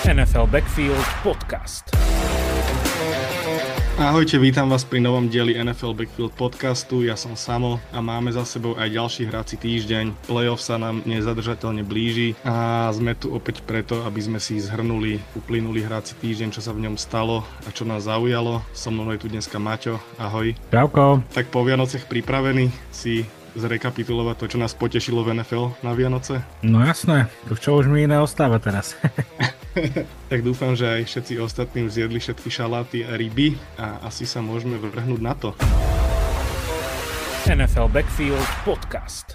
NFL Backfield Podcast. Ahojte, vítam vás pri novom dieli NFL Backfield podcastu. Ja som Samo a máme za sebou aj ďalší hráci týždeň. Playoff sa nám nezadržateľne blíži a sme tu opäť preto, aby sme si zhrnuli uplynulý hráci týždeň, čo sa v ňom stalo a čo nás zaujalo. So mnou je tu dneska Maťo. Ahoj. Čauko. Tak po Vianocech pripravený si zrekapitulovať to, čo nás potešilo v NFL na Vianoce? No jasné, to čo už mi iné ostáva teraz. tak dúfam, že aj všetci ostatní zjedli všetky šaláty a ryby a asi sa môžeme vrhnúť na to. NFL Backfield Podcast.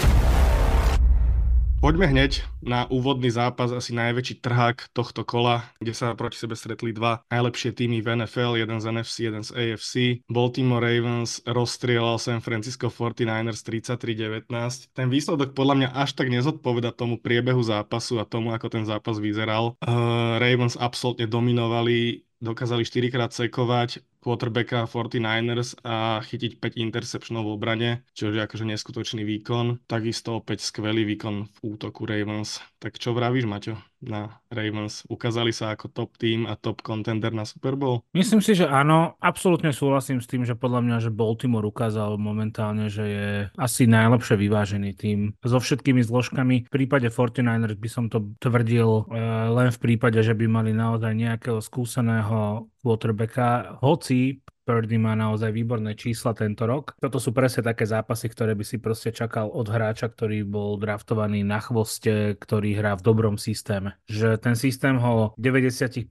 Poďme hneď na úvodný zápas, asi najväčší trhák tohto kola, kde sa proti sebe stretli dva najlepšie týmy v NFL, jeden z NFC, jeden z AFC. Baltimore Ravens rozstrielal San Francisco 49ers 33-19. Ten výsledok podľa mňa až tak nezodpoveda tomu priebehu zápasu a tomu, ako ten zápas vyzeral. Uh, Ravens absolútne dominovali dokázali 4 krát sekovať, quarterbacka 49ers a chytiť 5 interceptionov v obrane, čo je akože neskutočný výkon. Takisto opäť skvelý výkon v útoku Ravens. Tak čo vravíš, Maťo, na Ravens? Ukázali sa ako top team a top contender na Super Bowl? Myslím si, že áno. Absolútne súhlasím s tým, že podľa mňa, že Baltimore ukázal momentálne, že je asi najlepšie vyvážený tým so všetkými zložkami. V prípade 49ers by som to tvrdil e, len v prípade, že by mali naozaj nejakého skúseného quarterbacka, hoci Purdy má naozaj výborné čísla tento rok. Toto sú presne také zápasy, ktoré by si proste čakal od hráča, ktorý bol draftovaný na chvoste, ktorý hrá v dobrom systéme. Že ten systém ho v 95%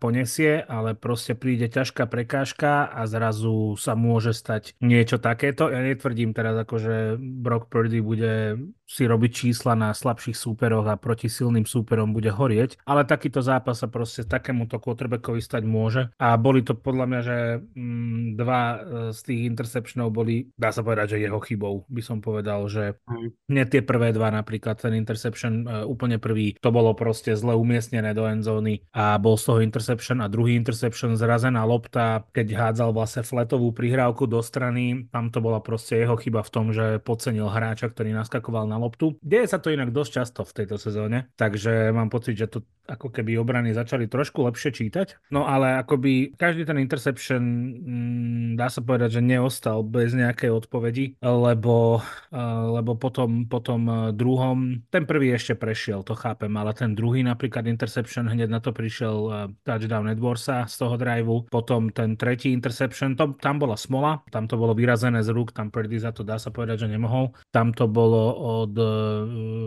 ponesie, ale proste príde ťažká prekážka a zrazu sa môže stať niečo takéto. Ja netvrdím teraz ako, že Brock Purdy bude si robiť čísla na slabších súperoch a proti silným súperom bude horieť, ale takýto zápas sa proste takémuto quarterbackovi stať môže a boli to podľa mňa, že dva e, z tých interceptionov boli, dá sa povedať, že jeho chybou, by som povedal, že nie tie prvé dva, napríklad ten interception e, úplne prvý, to bolo proste zle umiestnené do endzóny a bol z toho interception a druhý interception zrazená lopta, keď hádzal vlastne fletovú prihrávku do strany, tam to bola proste jeho chyba v tom, že podcenil hráča, ktorý naskakoval na loptu. Deje sa to inak dosť často v tejto sezóne, takže mám pocit, že to ako keby obrany začali trošku lepšie čítať. No ale akoby každý ten interception mm, dá sa povedať, že neostal bez nejakej odpovedi, lebo, uh, lebo potom, potom uh, druhom, ten prvý ešte prešiel, to chápem, ale ten druhý napríklad interception, hneď na to prišiel uh, touchdown Edwardsa z toho driveu, potom ten tretí interception, to, tam bola smola, tam to bolo vyrazené z rúk, tam Purdy za to dá sa povedať, že nemohol. Tam to bolo od e,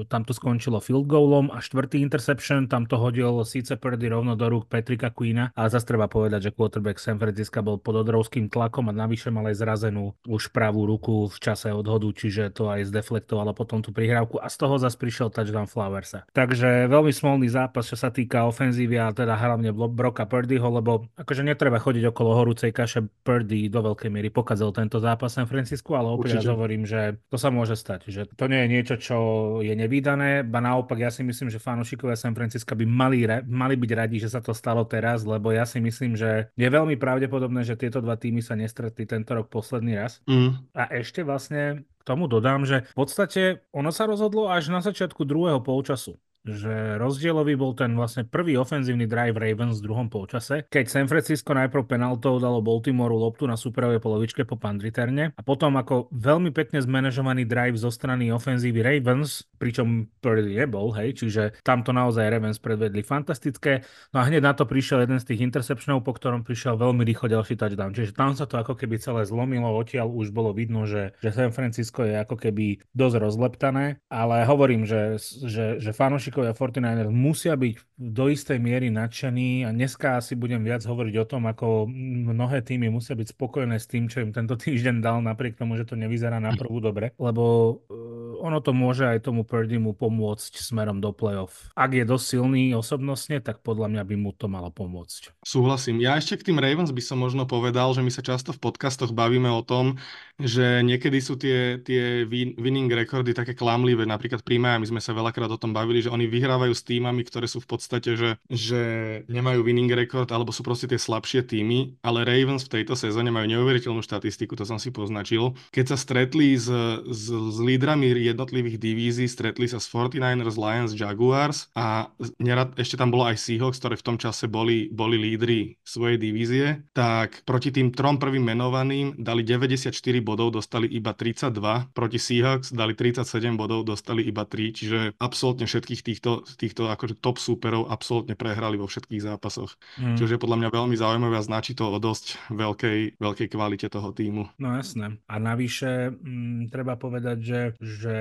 tam to skončilo field goalom a štvrtý interception, tam to hodil síce Purdy rovno do rúk Petrika Queena, ale zase treba povedať, že quarterback San Francisco bol pod odrovským tlakom a navyše mal aj zrazenú už pravú ruku v čase odhodu, čiže to aj zdeflektovalo potom tú prihrávku a z toho zase prišiel touchdown Flowersa. Takže veľmi smolný zápas, čo sa týka ofenzívy a teda hlavne Broka Purdyho, lebo akože netreba chodiť okolo horúcej kaše. Purdy do veľkej miery pokazil tento zápas San Francisco, ale opäť raz hovorím, že to sa môže stať, že to nie je niečo, čo je nevydané, ba naopak ja si myslím, že fanúšikovia San Francisca by mali, mali byť radi, že sa to stalo teraz, lebo ja si myslím, že je veľmi pravdepodobné, že tieto dva týmy sa nestretli tento rok posledný raz. Mm. A ešte vlastne k tomu dodám, že v podstate ono sa rozhodlo až na začiatku druhého polčasu že rozdielový bol ten vlastne prvý ofenzívny drive Ravens v druhom polčase, keď San Francisco najprv penaltou dalo Baltimoreu loptu na superovej polovičke po pandriterne a potom ako veľmi pekne zmanéžovaný drive zo strany ofenzívy Ravens, pričom Purdy nebol, hej, čiže tamto naozaj Ravens predvedli fantastické. No a hneď na to prišiel jeden z tých interceptionov, po ktorom prišiel veľmi rýchlo ďalší touchdown. Čiže tam sa to ako keby celé zlomilo, odtiaľ už bolo vidno, že, že San Francisco je ako keby dosť rozleptané, ale hovorím, že, že, že fanúšik fanúšikovia 49ers musia byť do istej miery nadšení a dneska asi budem viac hovoriť o tom, ako mnohé týmy musia byť spokojné s tým, čo im tento týždeň dal, napriek tomu, že to nevyzerá na prvú dobre, lebo ono to môže aj tomu Purdymu pomôcť smerom do playoff. Ak je dosť silný osobnostne, tak podľa mňa by mu to malo pomôcť. Súhlasím. Ja ešte k tým Ravens by som možno povedal, že my sa často v podcastoch bavíme o tom, že niekedy sú tie, tie winning rekordy také klamlivé. Napríklad pri Miami sme sa veľakrát o tom bavili, že oni vyhrávajú s týmami, ktoré sú v podstate, že, že nemajú winning record alebo sú proste tie slabšie týmy, ale Ravens v tejto sezóne majú neuveriteľnú štatistiku, to som si poznačil. Keď sa stretli s, s, s lídrami jednotlivých divízií, stretli sa s 49ers, Lions, Jaguars a nerad, ešte tam bolo aj Seahawks, ktoré v tom čase boli, boli lídry svojej divízie, tak proti tým trom prvým menovaným dali 94 bodov, dostali iba 32, proti Seahawks dali 37 bodov, dostali iba 3, čiže absolútne všetkých týchto, týchto akože top súperov absolútne prehrali vo všetkých zápasoch. Mm. Čiže je podľa mňa veľmi zaujímavé a značí to o dosť veľkej, veľkej kvalite toho týmu. No jasné. A navyše m, mm, treba povedať, že, že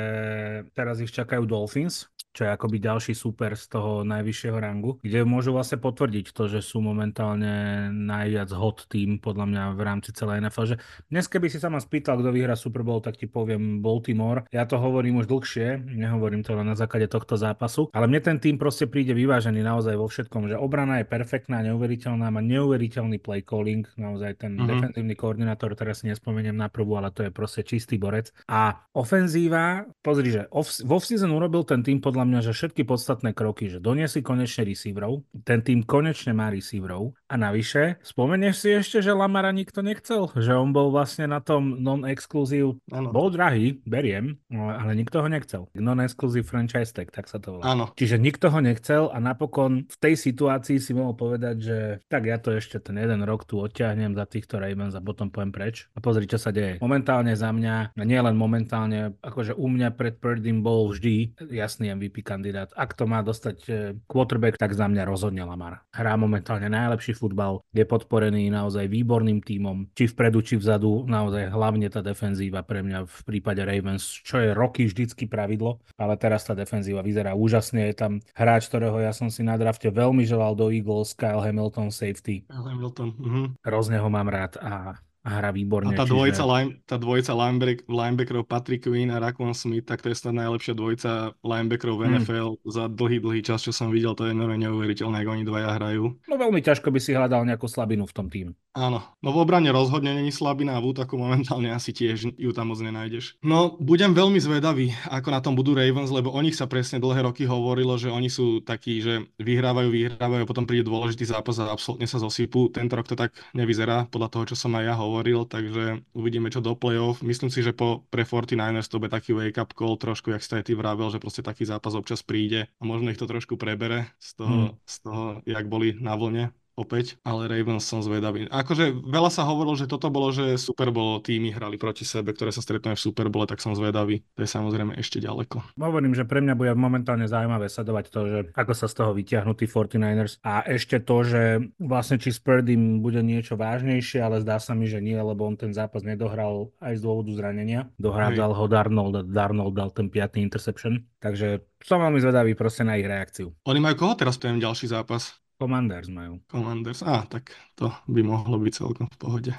teraz ich čakajú Dolphins, čo je akoby ďalší super z toho najvyššieho rangu, kde môžu vlastne potvrdiť to, že sú momentálne najviac hot tým podľa mňa v rámci celej NFL. Že dnes keby si sa ma spýtal, kto vyhrá Super Bowl, tak ti poviem Baltimore. Ja to hovorím už dlhšie, nehovorím to len na základe tohto zápasu, ale mne ten tým proste príde vyvážený naozaj vo všetkom, že obrana je perfektná, neuveriteľná, má neuveriteľný play calling, naozaj ten mm-hmm. defenzívny koordinátor, teraz si nespomeniem na prvú, ale to je proste čistý borec. A ofenzíva, pozri, že off, v off-season urobil ten tým podľa podľa mňa, že všetky podstatné kroky, že doniesli konečne receiverov, ten tým konečne má receiverov a navyše, spomenieš si ešte, že Lamara nikto nechcel, že on bol vlastne na tom non-exclusive, bol drahý, beriem, ale nikto ho nechcel. Non-exclusive franchise tag, tak sa to volá. Áno. Čiže nikto ho nechcel a napokon v tej situácii si mohol povedať, že tak ja to ešte ten jeden rok tu odťahnem za týchto Ravens a potom poviem preč. A pozri, čo sa deje. Momentálne za mňa, nie len momentálne, akože u mňa pred Purdym bol vždy jasný MVP MVP kandidát. Ak to má dostať e, quarterback, tak za mňa rozhodne Lamar. Hrá momentálne najlepší futbal, je podporený naozaj výborným tímom, či vpredu, či vzadu, naozaj hlavne tá defenzíva pre mňa v prípade Ravens, čo je roky vždycky pravidlo, ale teraz tá defenzíva vyzerá úžasne. Je tam hráč, ktorého ja som si na drafte veľmi želal do Eagles, Kyle Hamilton, safety. Hamilton, uh-huh. Hrozne ho mám rád a a hrá výborne. A tá dvojica, čiže... line, tá dvojica lineback, linebackerov Patrick Quinn a Rakon Smith, tak to je snad najlepšia dvojica linebackerov v NFL hmm. za dlhý, dlhý čas, čo som videl, to je neuveriteľné, ako oni dvaja hrajú. No veľmi ťažko by si hľadal nejakú slabinu v tom týme. Áno, no v obrane rozhodne není slabina a v útoku momentálne asi tiež ju tam moc nenájdeš. No, budem veľmi zvedavý, ako na tom budú Ravens, lebo o nich sa presne dlhé roky hovorilo, že oni sú takí, že vyhrávajú, vyhrávajú, potom príde dôležitý zápas a absolútne sa zosypú. Tento rok to tak nevyzerá, podľa toho, čo som aj ja hovoril, takže uvidíme, čo do play-off. Myslím si, že po, pre 49ers to bude taký wake-up call trošku, jak ste ty vravel, že proste taký zápas občas príde a možno ich to trošku prebere z toho, hmm. z toho jak boli na vlne opäť, ale Ravens som zvedavý. Akože veľa sa hovorilo, že toto bolo, že Super Bowl týmy hrali proti sebe, ktoré sa stretnú v Super Bowl, tak som zvedavý. To je samozrejme ešte ďaleko. Hovorím, že pre mňa bude momentálne zaujímavé sledovať to, že ako sa z toho vyťahnú tí 49ers a ešte to, že vlastne či s Purdym bude niečo vážnejšie, ale zdá sa mi, že nie, lebo on ten zápas nedohral aj z dôvodu zranenia. Dohrádzal ho Darnold a Darnold dal ten piatý interception. Takže som veľmi zvedavý proste na ich reakciu. Oni majú koho teraz ten ďalší zápas? Commanders majú. Commanders, á, tak to by mohlo byť celkom v pohode.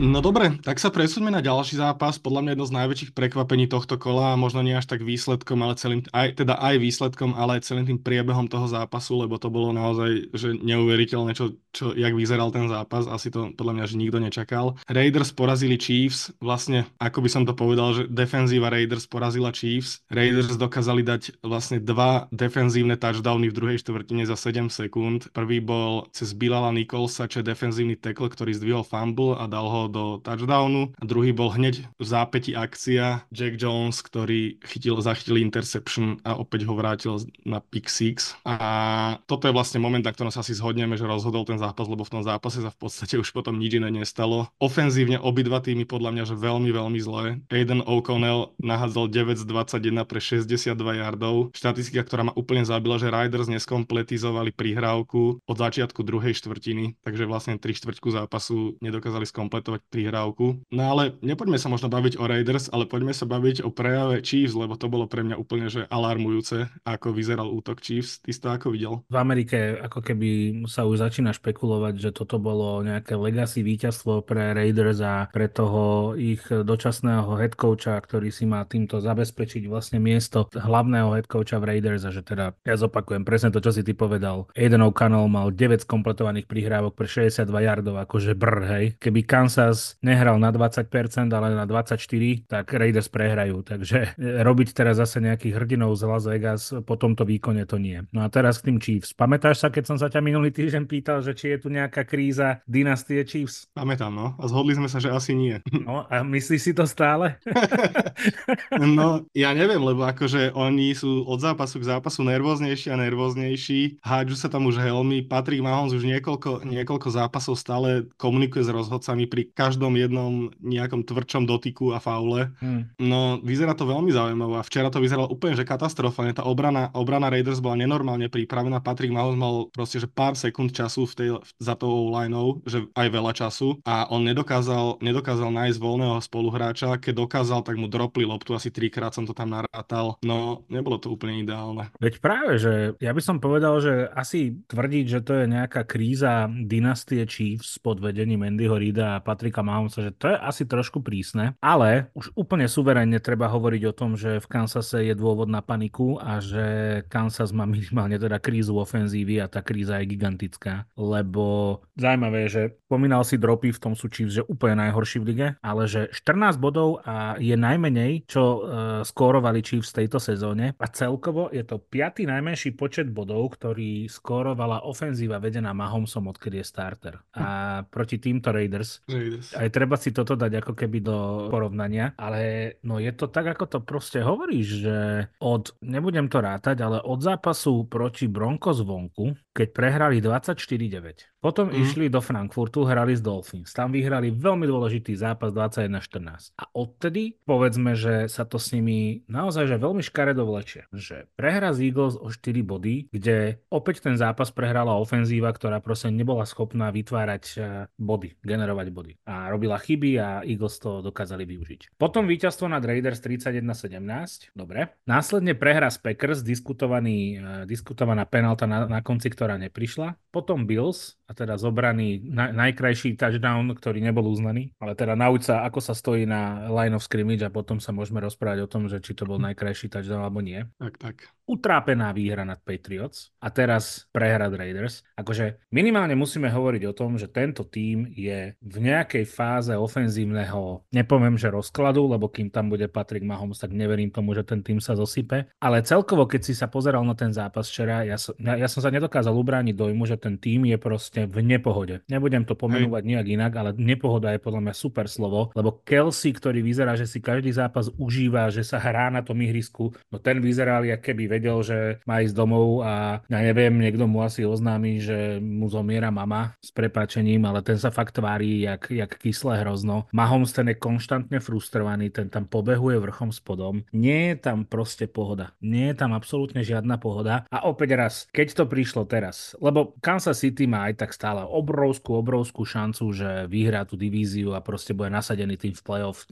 No dobre, tak sa presúďme na ďalší zápas. Podľa mňa jedno z najväčších prekvapení tohto kola, možno nie až tak výsledkom, ale celým, aj, teda aj výsledkom, ale aj celým tým priebehom toho zápasu, lebo to bolo naozaj že neuveriteľné, čo, čo, jak vyzeral ten zápas. Asi to podľa mňa, že nikto nečakal. Raiders porazili Chiefs, vlastne, ako by som to povedal, že defenzíva Raiders porazila Chiefs. Raiders dokázali dať vlastne dva defenzívne touchdowny v druhej štvrtine za 7 sekúnd. Prvý bol cez Bilala Nicholsa, čo je defenzívny tackle, ktorý zdvihol fumble a dal ho do touchdownu a druhý bol hneď v zápäti akcia Jack Jones, ktorý chytil, zachytil interception a opäť ho vrátil na pick six. A toto je vlastne moment, na ktorom sa asi zhodneme, že rozhodol ten zápas, lebo v tom zápase sa v podstate už potom nič iné nestalo. Ofenzívne obidva týmy podľa mňa, že veľmi, veľmi zlé. Aiden O'Connell nahádzal 9 z 21 pre 62 yardov. Štatistika, ktorá ma úplne zabila, že Riders neskompletizovali prihrávku od začiatku druhej štvrtiny, takže vlastne tri štvrťku zápasu nedokázali skompletovať komentovať prihrávku. No ale nepoďme sa možno baviť o Raiders, ale poďme sa baviť o prejave Chiefs, lebo to bolo pre mňa úplne že alarmujúce, ako vyzeral útok Chiefs. Ty si to ako videl? V Amerike ako keby sa už začína špekulovať, že toto bolo nejaké legacy víťazstvo pre Raiders a pre toho ich dočasného head coacha, ktorý si má týmto zabezpečiť vlastne miesto hlavného head coacha v Raiders a že teda ja zopakujem presne to, čo si ty povedal. Aiden O'Connell mal 9 skompletovaných prihrávok pre 62 yardov, akože brr, hej. Keby Kansas Kansas nehral na 20%, ale na 24%, tak Raiders prehrajú. Takže e, robiť teraz zase nejakých hrdinov z Las Vegas po tomto výkone to nie. No a teraz k tým Chiefs. Pamätáš sa, keď som sa ťa minulý týždeň pýtal, že či je tu nejaká kríza dynastie Chiefs? Pamätám, no. A zhodli sme sa, že asi nie. No a myslíš si to stále? no, ja neviem, lebo akože oni sú od zápasu k zápasu nervóznejší a nervóznejší. Hádžu sa tam už helmy. Patrick Mahomes už niekoľko, niekoľko zápasov stále komunikuje s rozhodcami pri každom jednom nejakom tvrdšom dotyku a faule. Hmm. No, vyzerá to veľmi zaujímavé. A včera to vyzeralo úplne, že katastrofálne. Tá obrana, obrana Raiders bola nenormálne pripravená. Patrick Mahomes mal proste, že pár sekúnd času v tej, za tou lineou, že aj veľa času a on nedokázal, nedokázal nájsť voľného spoluhráča. Keď dokázal, tak mu dropli loptu asi trikrát som to tam narátal. No, nebolo to úplne ideálne. Veď práve, že ja by som povedal, že asi tvrdiť, že to je nejaká kríza dynastie Chiefs pod vedením Andyho Rida a Patrika Mahomesa, že to je asi trošku prísne, ale už úplne suverénne treba hovoriť o tom, že v Kansase je dôvod na paniku a že Kansas má minimálne teda krízu ofenzívy a tá kríza je gigantická, lebo zaujímavé je, že pomínal si dropy, v tom sú Chiefs, že úplne najhorší v lige, ale že 14 bodov a je najmenej, čo uh, skórovali Chiefs v tejto sezóne a celkovo je to piatý najmenší počet bodov, ktorý skórovala ofenzíva vedená Mahomesom, odkedy je starter. A proti týmto Raiders, Raiders. aj treba si toto dať ako keby do porovnania, ale no je to tak, ako to proste hovoríš, že od, nebudem to rátať, ale od zápasu proti Broncos vonku, keď prehrali 24-9, potom mm. išli do Frankfurtu, hrali s Dolphins. Tam vyhrali veľmi dôležitý zápas 21-14. A odtedy, povedzme, že sa to s nimi naozaj že veľmi škaredo vlečie. Že prehra z Eagles o 4 body, kde opäť ten zápas prehrala ofenzíva, ktorá proste nebola schopná vytvárať e, body, generovať body. A robila chyby a Eagles to dokázali využiť. Potom víťazstvo nad Raiders 31-17. Dobre. Následne prehra z Packers, diskutovaný, e, diskutovaná penalta na, na konci, ktorá neprišla. Potom Bills a teda zobraný na, najkrajší touchdown, ktorý nebol uznaný, ale teda nauč sa, ako sa stojí na line of scrimmage a potom sa môžeme rozprávať o tom, že či to bol najkrajší touchdown alebo nie. Tak, tak utrápená výhra nad Patriots a teraz prehrad Raiders. Akože minimálne musíme hovoriť o tom, že tento tím je v nejakej fáze ofenzívneho, nepoviem, že rozkladu, lebo kým tam bude Patrick Mahomes, tak neverím tomu, že ten tým sa zosype. Ale celkovo, keď si sa pozeral na ten zápas včera, ja, som, ja, ja som sa nedokázal ubrániť dojmu, že ten tým je proste v nepohode. Nebudem to pomenúvať nejak inak, ale nepohoda je podľa mňa super slovo, lebo Kelsey, ktorý vyzerá, že si každý zápas užíva, že sa hrá na tom ihrisku, no ten vyzeral, keby vedel, že má ísť domov a ja neviem, niekto mu asi oznámi, že mu zomiera mama s prepačením, ale ten sa fakt tvári jak, jak kyslé hrozno. Mahomes ten je konštantne frustrovaný, ten tam pobehuje vrchom spodom. Nie je tam proste pohoda. Nie je tam absolútne žiadna pohoda. A opäť raz, keď to prišlo teraz, lebo Kansas City má aj tak stále obrovskú, obrovskú šancu, že vyhrá tú divíziu a proste bude nasadený tým v playoff.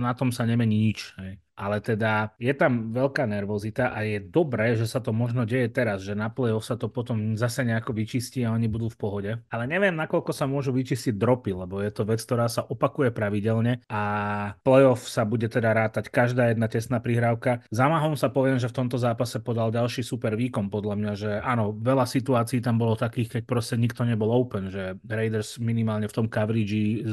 Na tom sa nemení nič. Hej ale teda je tam veľká nervozita a je dobré, že sa to možno deje teraz, že na play-off sa to potom zase nejako vyčistí a oni budú v pohode. Ale neviem, nakoľko sa môžu vyčistiť dropy, lebo je to vec, ktorá sa opakuje pravidelne a play-off sa bude teda rátať každá jedna tesná prihrávka. Za Mahom sa poviem, že v tomto zápase podal ďalší super výkon podľa mňa, že áno, veľa situácií tam bolo takých, keď proste nikto nebol open, že Raiders minimálne v tom coverage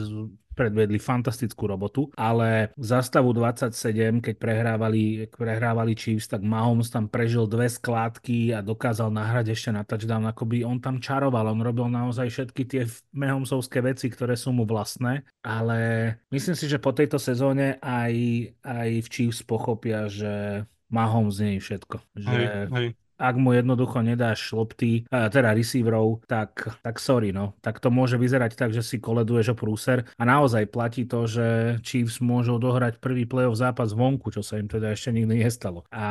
predvedli fantastickú robotu, ale v zastavu 27, keď prehrávali, prehrávali Chiefs, tak Mahomes tam prežil dve skládky a dokázal nahrať ešte na touchdown, ako by on tam čaroval, on robil naozaj všetky tie Mahomesovské veci, ktoré sú mu vlastné, ale myslím si, že po tejto sezóne aj, aj v Chiefs pochopia, že Mahomes nie je všetko. Že hej, hej ak mu jednoducho nedáš lopty, teda receiverov, tak, tak sorry, no. Tak to môže vyzerať tak, že si koleduješ o prúser a naozaj platí to, že Chiefs môžu dohrať prvý playoff zápas vonku, čo sa im teda ešte nikdy nestalo. A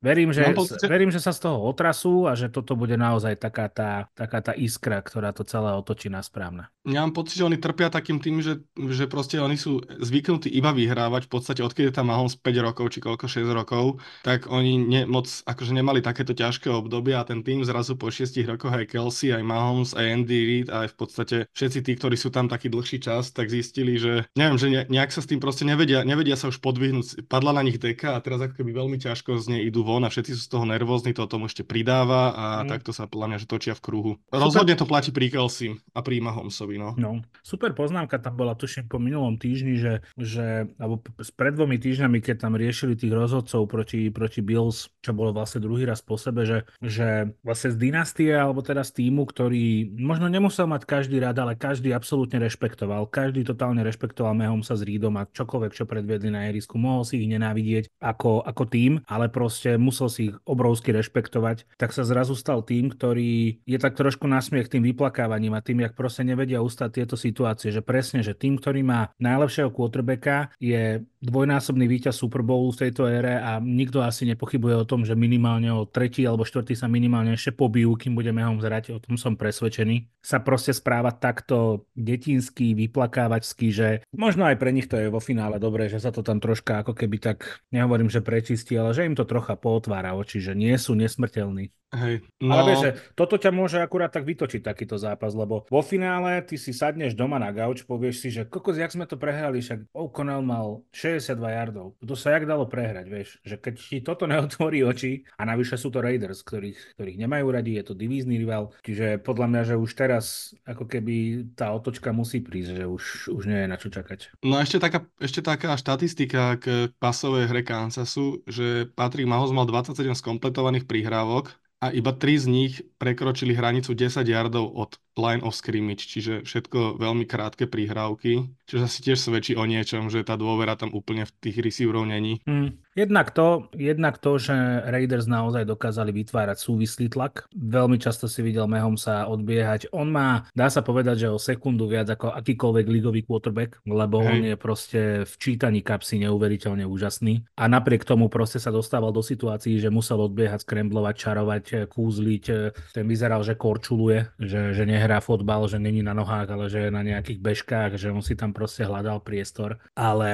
verím, že, no, verím, že sa z toho otrasú a že toto bude naozaj taká tá, taká tá iskra, ktorá to celé otočí na správne. Ja mám pocit, že oni trpia takým tým, že, že proste oni sú zvyknutí iba vyhrávať, v podstate odkedy tam Mahomes 5 rokov, či koľko 6 rokov, tak oni ne, moc akože nemali takéto to ťažké obdobie a ten tým zrazu po šiestich rokoch aj Kelsey, aj Mahomes, aj Andy Reid, aj v podstate všetci tí, ktorí sú tam taký dlhší čas, tak zistili, že neviem, že nejak sa s tým proste nevedia, nevedia sa už podvihnúť. Padla na nich deka a teraz ako keby veľmi ťažko z nej idú von a všetci sú z toho nervózni, to tomu ešte pridáva a mm. takto sa podľa mňa že točia v kruhu. Rozhodne to platí pri Kelsey a pri Mahomesovi. No. no. Super poznámka tam bola, tuším po minulom týždni, že, že alebo pred dvomi týždňami, keď tam riešili tých rozhodcov proti, proti Bills, čo bolo vlastne druhý raz po sebe, že, že vlastne z dynastie alebo teda z týmu, ktorý možno nemusel mať každý rád, ale každý absolútne rešpektoval. Každý totálne rešpektoval sa s Reedom a čokoľvek, čo predviedli na ihrisku. Mohol si ich nenávidieť ako, ako tým, ale proste musel si ich obrovsky rešpektovať. Tak sa zrazu stal tým, ktorý je tak trošku nasmiech tým vyplakávaním a tým, jak proste nevedia ustať tieto situácie, že presne, že tým, ktorý má najlepšieho quarterbacka, je dvojnásobný víťaz Super Bowlu v tejto ére a nikto asi nepochybuje o tom, že minimálne o tretí alebo štvrtý sa minimálne ešte pobijú, kým budeme ho zrať, o tom som presvedčený. Sa proste správa takto detinský, vyplakávačský, že možno aj pre nich to je vo finále dobré, že sa to tam troška ako keby tak, nehovorím, že prečistí, ale že im to trocha potvára oči, že nie sú nesmrteľní. Hej, no... Ale vieš, že toto ťa môže akurát tak vytočiť takýto zápas, lebo vo finále ty si sadneš doma na gauč, povieš si, že kokos, jak sme to prehrali, však O'Connell mal 62 yardov. To sa jak dalo prehrať, vieš, že keď ti toto neotvorí oči a navyše sú to Raiders, ktorých, ktorých nemajú radi, je to divízny rival, čiže podľa mňa, že už teraz ako keby tá otočka musí prísť, že už, už nie je na čo čakať. No a ešte taká, ešte taká štatistika k pasovej hre Kansasu, že Patrick Mahomes mal 27 skompletovaných prihrávok a iba tri z nich prekročili hranicu 10 yardov od line of scrimmage, čiže všetko veľmi krátke prihrávky, čo asi tiež svedčí o niečom, že tá dôvera tam úplne v tých receiverov není. Hmm. Jednak to, jednak to, že Raiders naozaj dokázali vytvárať súvislý tlak. Veľmi často si videl Mehom sa odbiehať. On má, dá sa povedať, že o sekundu viac ako akýkoľvek ligový quarterback, lebo Hej. on je proste v čítaní kapsy neuveriteľne úžasný. A napriek tomu proste sa dostával do situácií, že musel odbiehať, skremblovať, čarovať, kúzliť. Ten vyzeral, že korčuluje, že, že nehrá fotbal, že není na nohách, ale že je na nejakých bežkách, že on si tam proste hľadal priestor. Ale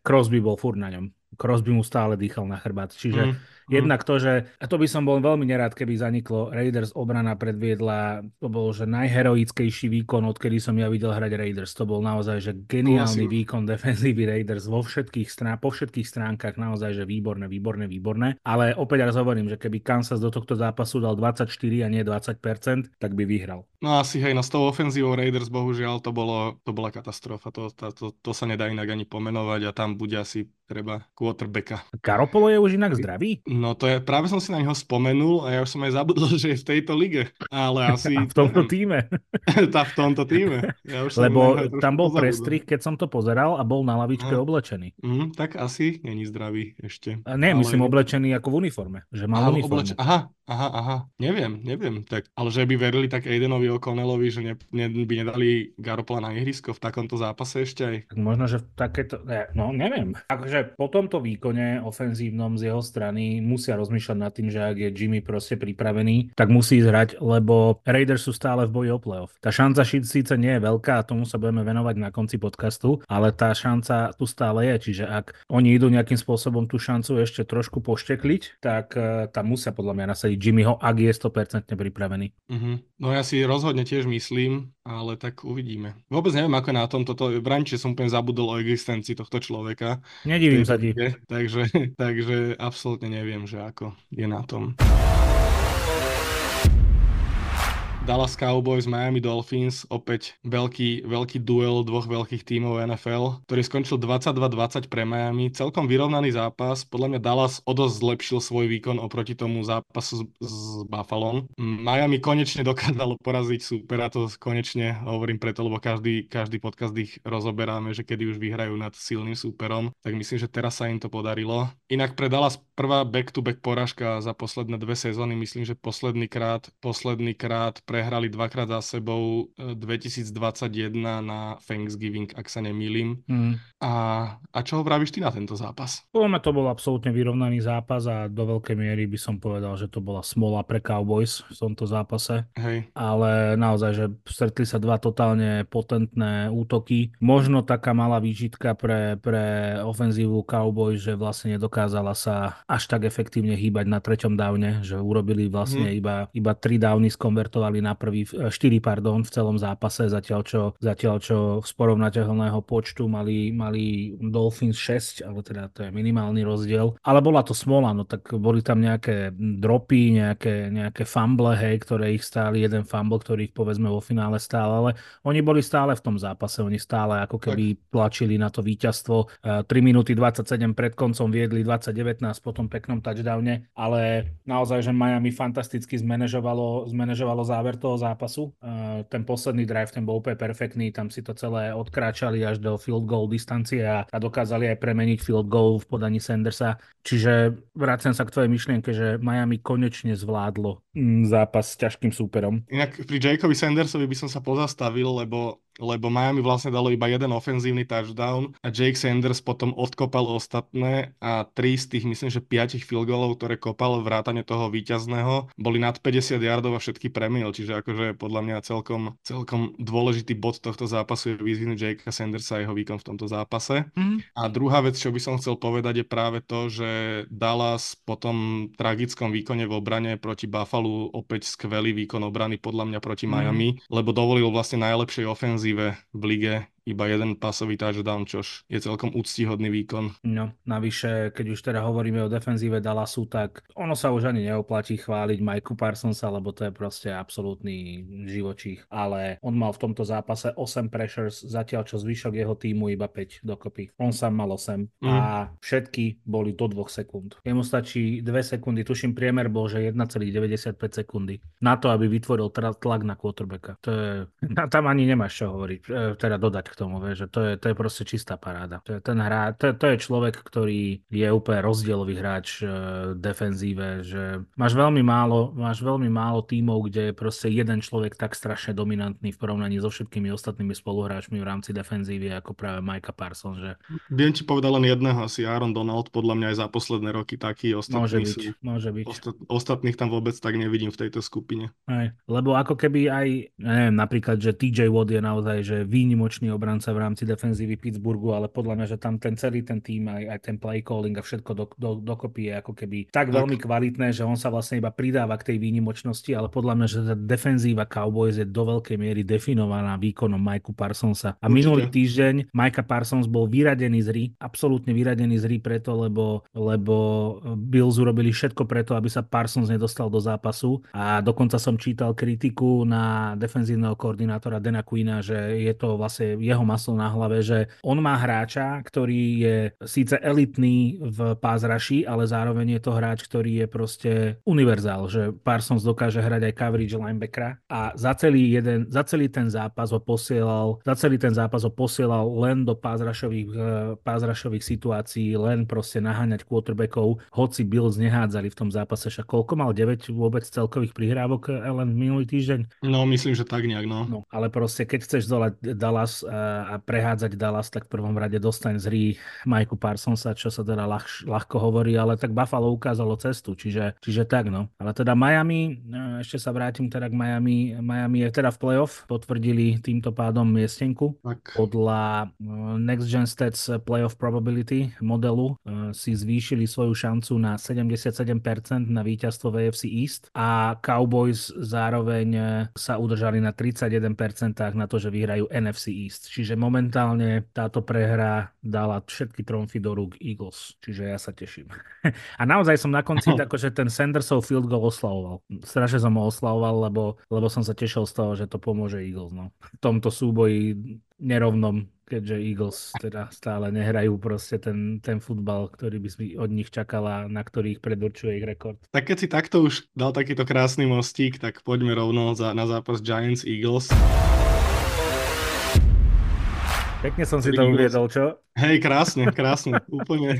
Crosby bol furt na ňom. Crosby mu stále dýchal na chrbát. Čiže mm, mm. jednak to, že, a to by som bol veľmi nerád, keby zaniklo, Raiders obrana predviedla, to bol, že najheroickejší výkon, odkedy som ja videl hrať Raiders. To bol naozaj, že geniálny výkon defenzívy Raiders vo všetkých strán, po všetkých stránkach, naozaj, že výborné, výborné, výborné. Ale opäť raz hovorím, že keby Kansas do tohto zápasu dal 24 a nie 20%, tak by vyhral. No asi hej, no s tou ofenzívou Raiders bohužiaľ to, bolo, to bola katastrofa, to, to, to, to sa nedá inak ani pomenovať a tam bude asi treba quarterbacka. Garopolo je už inak zdravý? No to je, práve som si na neho spomenul a ja už som aj zabudol, že je v tejto lige, ale asi... A v tomto týme. tá v tomto týme. Ja už Lebo tam bol prestrih, keď som to pozeral a bol na lavičke a. oblečený. Mm, tak asi není zdravý ešte. A nie, ale... myslím oblečený ako v uniforme, že mal Aha, uniformu. Obleč... Aha, aha, aha, neviem, neviem. Tak, ale že by verili tak Aidenovi O'Connellovi, že ne, ne, by nedali Garopola na ihrisko v takomto zápase ešte aj. Tak možno, že v takéto, ne, no neviem. Akože po tomto výkone ofenzívnom z jeho strany musia rozmýšľať nad tým, že ak je Jimmy proste pripravený, tak musí zhrať, lebo Raiders sú stále v boji o playoff. Tá šanca síce nie je veľká a tomu sa budeme venovať na konci podcastu, ale tá šanca tu stále je, čiže ak oni idú nejakým spôsobom tú šancu ešte trošku poštekliť, tak uh, tam musia podľa mňa nasadiť Jimmyho, ak je 100% pripravený. Uh-huh. No ja si rozhodne tiež myslím, ale tak uvidíme. Vôbec neviem, ako na tom toto, že som úplne zabudol o existencii tohto človeka. Nedivím sa ti. Takže, takže absolútne neviem, že ako je na tom. Dallas Cowboys, Miami Dolphins, opäť veľký, veľký duel dvoch veľkých tímov NFL, ktorý skončil 22-20 pre Miami. Celkom vyrovnaný zápas. Podľa mňa Dallas o dosť zlepšil svoj výkon oproti tomu zápasu s, s Buffalo. Miami konečne dokázalo poraziť supera, to konečne hovorím preto, lebo každý, každý podcast ich rozoberáme, že kedy už vyhrajú nad silným súperom. Tak myslím, že teraz sa im to podarilo. Inak pre Dallas prvá back-to-back poražka za posledné dve sezóny. Myslím, že posledný krát, posledný krát prehrali dvakrát za sebou 2021 e, na Thanksgiving, ak sa nemýlim. Mm. A, a čo vravíš ty na tento zápas? Podľa to bol absolútne vyrovnaný zápas a do veľkej miery by som povedal, že to bola smola pre Cowboys v tomto zápase. Hej. Ale naozaj, že stretli sa dva totálne potentné útoky. Možno taká malá výčitka pre, pre ofenzívu Cowboys, že vlastne nedokázala sa až tak efektívne hýbať na treťom downe, že urobili vlastne mm. iba, iba tri downy skonvertovali na prvý, 4 pardon, v celom zápase, zatiaľ čo, zatiaľ čo z porovnateľného počtu mali, mali Dolphins 6, ale teda to je minimálny rozdiel. Ale bola to smola, no tak boli tam nejaké dropy, nejaké, nejaké fumble, hej, ktoré ich stáli, jeden fumble, ktorý ich povedzme vo finále stál, ale oni boli stále v tom zápase, oni stále ako keby tak. tlačili na to víťazstvo. 3 minúty 27 pred koncom viedli 2019 po tom peknom touchdowne, ale naozaj, že Miami fantasticky zmanéžovalo, zmanéžovalo záver toho zápasu. Ten posledný drive, ten bol úplne perfektný, tam si to celé odkráčali až do field goal distancie a, a dokázali aj premeniť field goal v podaní Sandersa. Čiže vraciam sa k tvojej myšlienke, že Miami konečne zvládlo zápas s ťažkým súperom. Inak pri Jacobi Sandersovi by som sa pozastavil, lebo lebo Miami vlastne dalo iba jeden ofenzívny touchdown a Jake Sanders potom odkopal ostatné a tri z tých, myslím, že piatich field goalov, ktoré kopal vrátane toho víťazného, boli nad 50 yardov a všetky premiel, čiže akože podľa mňa celkom, celkom dôležitý bod tohto zápasu je vyzvinúť Jakea Sandersa a jeho výkon v tomto zápase. Mm. A druhá vec, čo by som chcel povedať, je práve to, že Dallas po tom tragickom výkone v obrane proti Buffalo opäť skvelý výkon obrany podľa mňa proti mm. Miami, lebo dovolil vlastne najlepšej ofenzíve v lige iba jeden pasový touchdown, čož je celkom úctihodný výkon. No, navyše, keď už teda hovoríme o defenzíve Dallasu, tak ono sa už ani neoplatí chváliť Majku Parsonsa, lebo to je proste absolútny živočích. Ale on mal v tomto zápase 8 pressures, zatiaľ čo zvyšok jeho týmu iba 5 dokopy. On sám mal 8 mm. a všetky boli do 2 sekúnd. Jemu stačí 2 sekundy, tuším priemer bol, že 1,95 sekundy na to, aby vytvoril tlak na quarterbacka. To je, tam ani nemáš čo hovoriť, e, teda dodať k tomu, vie, že to je, to je proste čistá paráda. To je, ten hra, to, to je človek, ktorý je úplne rozdielový hráč e, defenzíve, že máš veľmi málo, máš veľmi málo tímov, kde je proste jeden človek tak strašne dominantný v porovnaní so všetkými ostatnými spoluhráčmi v rámci defenzívy, ako práve Micah Parsons. Že... Viem ti povedať len jedného, asi Aaron Donald, podľa mňa aj za posledné roky taký, ostatní môže byť, sú, môže byť. Ostat, ostatných tam vôbec tak nevidím v tejto skupine. Aj, lebo ako keby aj, neviem, napríklad, že TJ Watt je naozaj že výnimočný obranca v rámci defenzívy Pittsburghu, ale podľa mňa, že tam ten celý ten tým, aj, aj ten play calling a všetko do, do, dokopy je ako keby tak, tak veľmi kvalitné, že on sa vlastne iba pridáva k tej výnimočnosti, ale podľa mňa, že tá defenzíva Cowboys je do veľkej miery definovaná výkonom Mikeu Parsonsa. A Určite. minulý týždeň Micah Parsons bol vyradený z hry, absolútne vyradený z hry preto, lebo, lebo Bills urobili všetko preto, aby sa Parsons nedostal do zápasu a dokonca som čítal kritiku na defenzívneho koordinátora Dena Quina, že je to vlastne jeho maslo na hlave, že on má hráča, ktorý je síce elitný v pázraši, ale zároveň je to hráč, ktorý je proste univerzál, že Parsons dokáže hrať aj coverage linebackera a za celý, jeden, za celý ten zápas ho posielal, za celý ten zápas ho posielal len do pázrašových, eh, pázrašových situácií, len proste naháňať quarterbackov, hoci Bills nehádzali v tom zápase, však koľko mal 9 vôbec celkových prihrávok eh, len minulý týždeň? No, myslím, že tak nejak, no. no ale proste, keď chceš zdolať Dallas a, prehádzať Dallas, tak v prvom rade dostaň z hry Majku Parsonsa, čo sa teda ľah, ľahko hovorí, ale tak Buffalo ukázalo cestu, čiže, čiže tak no. Ale teda Miami, e, ešte sa vrátim teda k Miami, Miami je teda v playoff, potvrdili týmto pádom miestenku. Tak. Podľa e, Next Gen Stats Playoff Probability modelu e, si zvýšili svoju šancu na 77% na víťazstvo v AFC East a Cowboys zároveň sa udržali na 31% na to, že vyhrajú NFC East. Čiže momentálne táto prehra dala všetky tromfy do rúk Eagles. Čiže ja sa teším. A naozaj som na konci akože ten Sandersov field goal oslavoval. Strašne som ho oslavoval, lebo, lebo som sa tešil z toho, že to pomôže Eagles. No. V tomto súboji nerovnom, keďže Eagles teda stále nehrajú proste ten, ten futbal, ktorý by si od nich čakala, na ktorých predurčuje ich rekord. Tak keď si takto už dal takýto krásny mostík, tak poďme rovno za, na zápas Giants-Eagles. Pekne som si to uviedol, čo? Hej, krásne, krásne. úplne,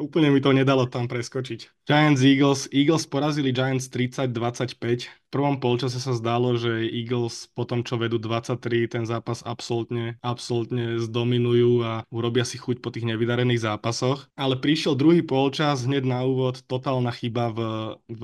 úplne mi to nedalo tam preskočiť. Giants Eagles. Eagles porazili Giants 30-25 prvom polčase sa zdalo, že Eagles po tom, čo vedú 23, ten zápas absolútne, absolútne zdominujú a urobia si chuť po tých nevydarených zápasoch. Ale prišiel druhý polčas, hneď na úvod, totálna chyba v, v,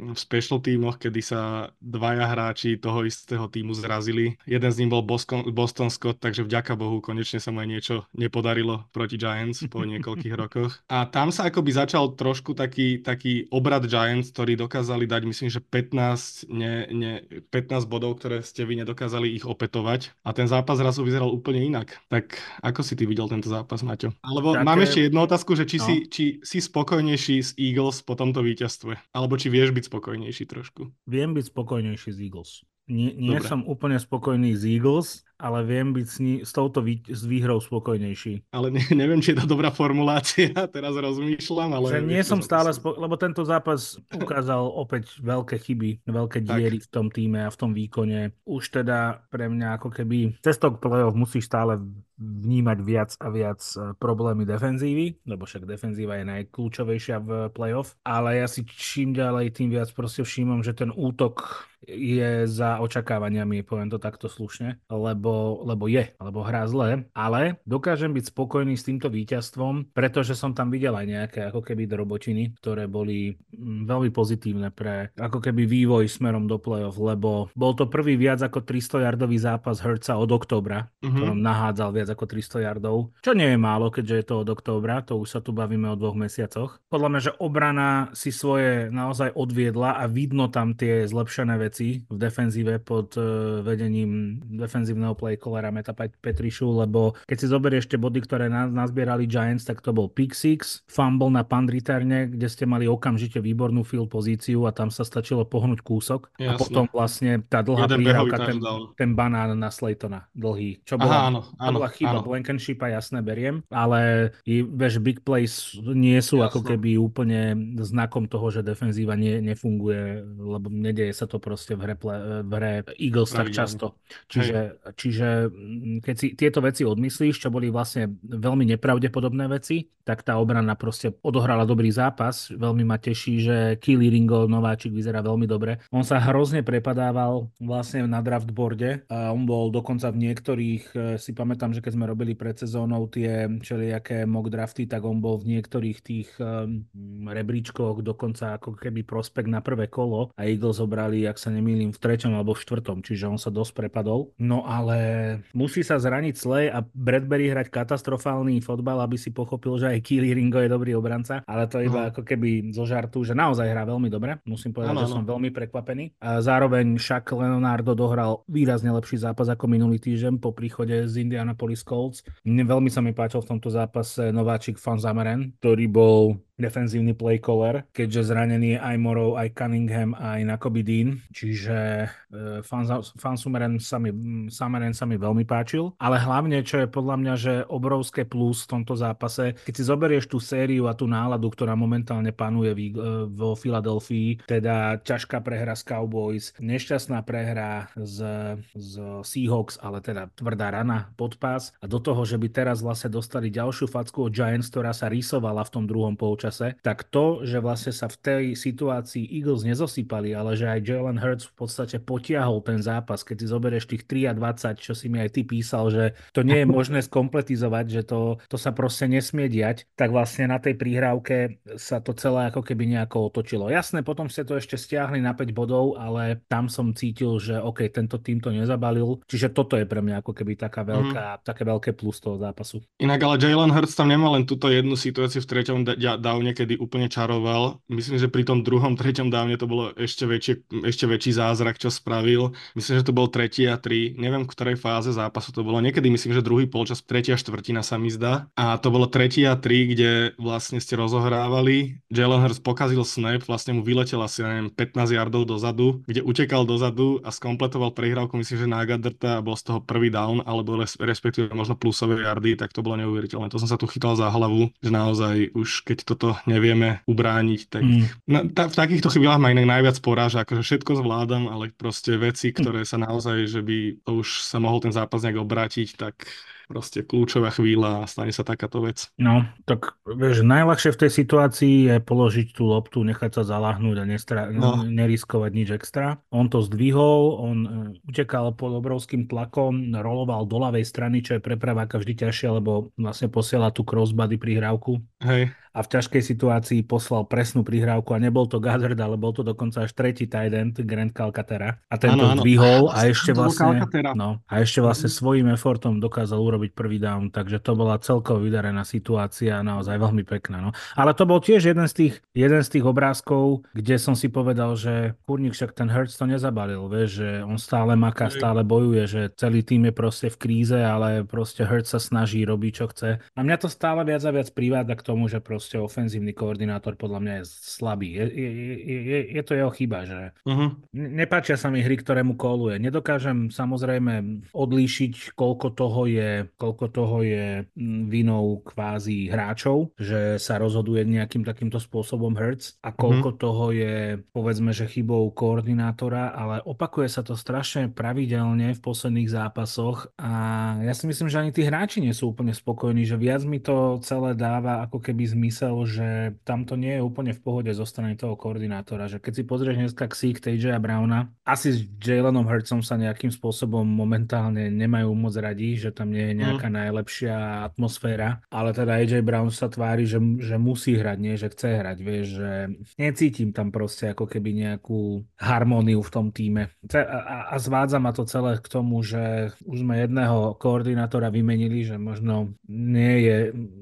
v special tímoch, kedy sa dvaja hráči toho istého týmu zrazili. Jeden z nich bol Boston, Boston Scott, takže vďaka Bohu konečne sa mu aj niečo nepodarilo proti Giants po niekoľkých rokoch. A tam sa akoby začal trošku taký, taký obrad Giants, ktorí dokázali dať, myslím, že 15, ne, ne, 15 bodov, ktoré ste vy nedokázali ich opetovať. A ten zápas zrazu vyzeral úplne inak. Tak ako si ty videl tento zápas, Maťo? Alebo Také... mám ešte jednu otázku, že či, no. si, či si spokojnejší s Eagles po tomto víťazstve? Alebo či vieš byť spokojnejší trošku? Viem byť spokojnejší z Eagles. Nie, nie som úplne spokojný z Eagles, ale viem byť s, ní, s touto vý, s výhrou spokojnejší. Ale ne, neviem, či je to dobrá formulácia, teraz rozmýšľam, ale... Že nie som stále spokojný, lebo tento zápas ukázal opäť veľké chyby, veľké diery tak. v tom týme a v tom výkone. Už teda pre mňa ako keby cestok play-off musíš stále vnímať viac a viac e, problémy defenzívy, lebo však defenzíva je najkľúčovejšia v playoff, ale ja si čím ďalej tým viac proste všímam, že ten útok je za očakávaniami, poviem to takto slušne, lebo, lebo je, lebo hrá zle, ale dokážem byť spokojný s týmto víťazstvom, pretože som tam videl aj nejaké ako keby drobotiny, ktoré boli mm, veľmi pozitívne pre ako keby vývoj smerom do playoff, lebo bol to prvý viac ako 300 yardový zápas Herca od oktobra, mm-hmm. ktorom nahádzal viac ako 300 yardov, čo nie je málo, keďže je to od októbra, to už sa tu bavíme o dvoch mesiacoch. Podľa mňa, že obrana si svoje naozaj odviedla a vidno tam tie zlepšené veci v defenzíve pod uh, vedením defenzívneho playcallera Meta Petrišu, lebo keď si zoberieš tie body, ktoré nazbierali Giants, tak to bol pick six, fumble na punt reterne, kde ste mali okamžite výbornú field pozíciu a tam sa stačilo pohnúť kúsok. Jasne. a potom vlastne tá dlhá príhrávka, ten, ten banán na Slaytona, dlhý, čo bola, Aha, áno, áno, bola chyba? Blankenshipa, jasné, beriem, ale vieš, big plays nie sú Jasne. ako keby úplne znakom toho, že defenzíva nie, nefunguje, lebo nedieje sa to proste v hre, v hre Eagles tak často. Čiže, čiže mm, keď si tieto veci odmyslíš, čo boli vlastne veľmi nepravdepodobné veci, tak tá obrana proste odohrala dobrý zápas. Veľmi ma teší, že Kili Ringo, nováčik, vyzerá veľmi dobre. On sa hrozne prepadával vlastne na draftboarde a on bol dokonca v niektorých, eh, si pamätám, že keď sme robili pred sezónou tie všelijaké mock drafty, tak on bol v niektorých tých um, rebríčkoch dokonca ako keby prospekt na prvé kolo a Eagles zobrali, ak sa nemýlim, v treťom alebo v štvrtom, čiže on sa dosť prepadol. No ale musí sa zraniť Slay a Bradbury hrať katastrofálny fotbal, aby si pochopil, že aj Keely Ringo je dobrý obranca, ale to iba no. ako keby zo žartu, že naozaj hrá veľmi dobre. Musím povedať, ano, že ano. som veľmi prekvapený. A zároveň však Leonardo dohral výrazne lepší zápas ako minulý týždeň po príchode z Indianapolis Indianapolis Colts. Mne veľmi sa mi páčil v tomto zápase nováčik Fan Zameren, ktorý bol defenzívny play caller, keďže zranený je aj Morrow, aj Cunningham, aj Nakoby Dean, čiže uh, fan, Sumeren sa mi, sa mi veľmi páčil, ale hlavne, čo je podľa mňa, že obrovské plus v tomto zápase, keď si zoberieš tú sériu a tú náladu, ktorá momentálne panuje uh, vo Filadelfii, teda ťažká prehra s Cowboys, nešťastná prehra z, z Seahawks, ale teda tvrdá rana pod pás a do toho, že by teraz vlastne dostali ďalšiu facku od Giants, ktorá sa rysovala v tom druhom polčase čase, tak to, že vlastne sa v tej situácii Eagles nezosypali, ale že aj Jalen Hurts v podstate potiahol ten zápas, keď si zoberieš tých 3 a 20, čo si mi aj ty písal, že to nie je možné skompletizovať, že to, to sa proste nesmie diať, tak vlastne na tej príhrávke sa to celé ako keby nejako otočilo. Jasné, potom ste to ešte stiahli na 5 bodov, ale tam som cítil, že OK, tento tým to nezabalil, čiže toto je pre mňa ako keby taká veľká, mm. také veľké plus toho zápasu. Inak ale Jalen Hurts tam nemá len túto jednu situáciu v treťom downe, kedy úplne čaroval. Myslím, že pri tom druhom, treťom dávne to bolo ešte, väčšie, ešte väčší zázrak, čo spravil. Myslím, že to bol tretí a tri. Neviem, v ktorej fáze zápasu to bolo. Niekedy myslím, že druhý polčas, tretia štvrtina sa mi zdá. A to bolo tretí a tri, kde vlastne ste rozohrávali. Jalen Hurts pokazil snap, vlastne mu vyletel asi, neviem, 15 yardov dozadu, kde utekal dozadu a skompletoval prehrávku, myslím, že na Gadrta a bol z toho prvý down, alebo respektíve možno plusové yardy, tak to bolo neuveriteľné. To som sa tu chytal za hlavu, že naozaj už keď toto nevieme ubrániť, tak mm. na, ta, v takýchto chvíľach ma inak najviac poráža, akože všetko zvládam, ale proste veci, ktoré sa naozaj, že by už sa mohol ten zápas nejak obrátiť, tak proste kľúčová chvíľa a stane sa takáto vec. No, tak vieš, najľahšie v tej situácii je položiť tú loptu, nechať sa zaláhnuť a nestra- no. neriskovať nič extra. On to zdvihol, on uh, utekal pod obrovským tlakom, roloval do ľavej strany, čo je pre praváka vždy ťažšie, lebo vlastne posiela tú crossbody prihrávku. Hej a v ťažkej situácii poslal presnú prihrávku a nebol to Gazard, ale bol to dokonca až tretí tight end Grant Calcatera a tento ano, zdvihol a ešte vlastne, no, a ešte vlastne svojím effortom dokázal urobiť urobiť prvý down, takže to bola celkovo vydarená situácia, naozaj veľmi pekná. No. Ale to bol tiež jeden z tých, jeden z tých obrázkov, kde som si povedal, že kurník však ten Hertz to nezabalil, vieš, že on stále maká, stále bojuje, že celý tým je proste v kríze, ale proste Hertz sa snaží, robí čo chce. A mňa to stále viac a viac privádza k tomu, že proste ofenzívny koordinátor podľa mňa je slabý. Je, je, je, je to jeho chyba, že uh-huh. nepáčia sa mi hry, ktoré mu koluje. Nedokážem samozrejme odlíšiť, koľko toho je, koľko toho je mm, vinou kvázi hráčov, že sa rozhoduje nejakým takýmto spôsobom Hertz a koľko mm-hmm. toho je povedzme, že chybou koordinátora, ale opakuje sa to strašne pravidelne v posledných zápasoch a ja si myslím, že ani tí hráči nie sú úplne spokojní, že viac mi to celé dáva ako keby zmysel, že tam to nie je úplne v pohode zo strany toho koordinátora, že keď si pozrieš dneska ksík TJ Browna, asi s Jalenom Hurtsom sa nejakým spôsobom momentálne nemajú moc radi, že tam nie je nejaká mm. najlepšia atmosféra, ale teda AJ Brown sa tvári, že, že musí hrať, nie že chce hrať, vieš, že necítim tam proste ako keby nejakú harmóniu v tom týme. A, a, a zvádza ma to celé k tomu, že už sme jedného koordinátora vymenili, že možno nie je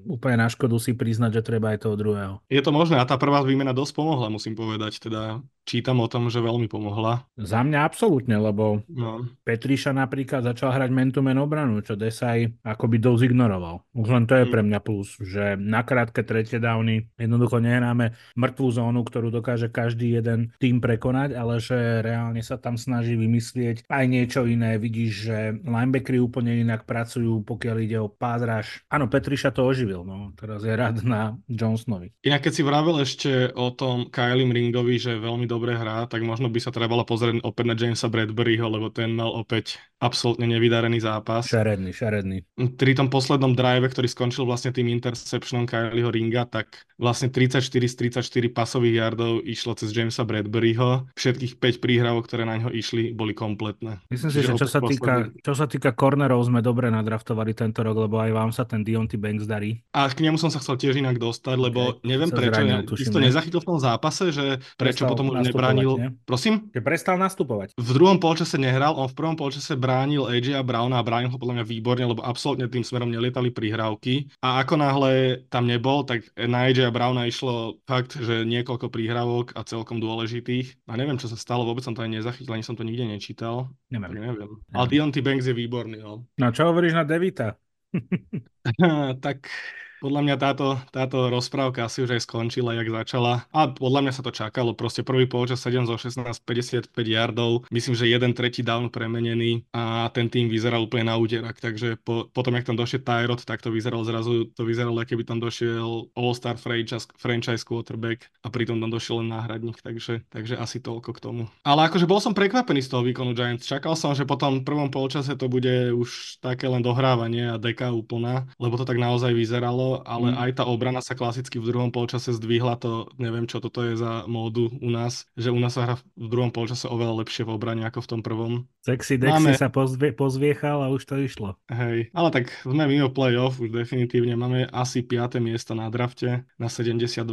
úplne na škodu si priznať, že treba aj toho druhého. Je to možné a tá prvá výmena dosť pomohla, musím povedať. Teda čítam o tom, že veľmi pomohla. Za mňa absolútne, lebo no. Petriša napríklad začal hrať mentumen obranu, čo Desaj akoby dosť ignoroval. Už len to je mm. pre mňa plus, že na krátke tretie downy jednoducho nehráme mŕtvú zónu, ktorú dokáže každý jeden tým prekonať, ale že reálne sa tam snaží vymyslieť aj niečo iné. Vidíš, že linebackery úplne inak pracujú, pokiaľ ide o pázraž. Áno, Petriša to oživil, no teraz je rád na Johnsonovi. Inak keď si vravel ešte o tom Kylie Ringovi, že veľmi dobrý dobre hrá, tak možno by sa trebalo pozrieť opäť na Jamesa Bradburyho, lebo ten mal opäť absolútne nevydarený zápas. Šaredný, šaredný. Pri tom poslednom drive, ktorý skončil vlastne tým interceptionom Kylieho Ringa, tak vlastne 34 z 34 pasových yardov išlo cez Jamesa Bradburyho. Všetkých 5 príhravok, ktoré na ňo išli, boli kompletné. Myslím si, že čo sa, týka, čo sa týka cornerov, sme dobre nadraftovali tento rok, lebo aj vám sa ten Dionty Banks darí. A k nemu som sa chcel tiež inak dostať, lebo okay. neviem prečo, zranil, si to nezachytil v tom zápase, že prečo Prestal potom už nebránil... Nie? Prosím? Že prestal nastupovať. V druhom polčase nehral, on v prvom polčase bránil AJ a Browna a bránil ho podľa mňa výborne, lebo absolútne tým smerom nelietali prihrávky. A ako náhle tam nebol, tak na AJ a Browna išlo fakt, že niekoľko prihrávok a celkom dôležitých. A neviem, čo sa stalo, vôbec som to aj nezachytil, ani som to nikde nečítal. Neviem. neviem. neviem. Ale Deontay Banks je výborný. No, no čo hovoríš na Devita? tak podľa mňa táto, táto rozprávka asi už aj skončila, jak začala. A podľa mňa sa to čakalo. Proste prvý polčas 7 zo 16, 55 yardov. Myslím, že jeden tretí down premenený a ten tým vyzeral úplne na úderak. Takže po, potom, jak tam došiel Tyrod, tak to vyzeralo zrazu, to vyzeralo, keby tam došiel All-Star franchise, franchise quarterback a pritom tam došiel len náhradník. Takže, takže asi toľko k tomu. Ale akože bol som prekvapený z toho výkonu Giants. Čakal som, že potom v prvom polčase to bude už také len dohrávanie a deka úplná, lebo to tak naozaj vyzeralo ale mm. aj tá obrana sa klasicky v druhom polčase zdvihla, to neviem, čo toto je za módu u nás, že u nás sa hra v druhom polčase oveľa lepšie v obrane ako v tom prvom. Sexy Dexy Máme... sa pozvie, pozviechal a už to išlo. Hej, ale tak sme mimo playoff, už definitívne máme asi 5. miesto na drafte na 72%,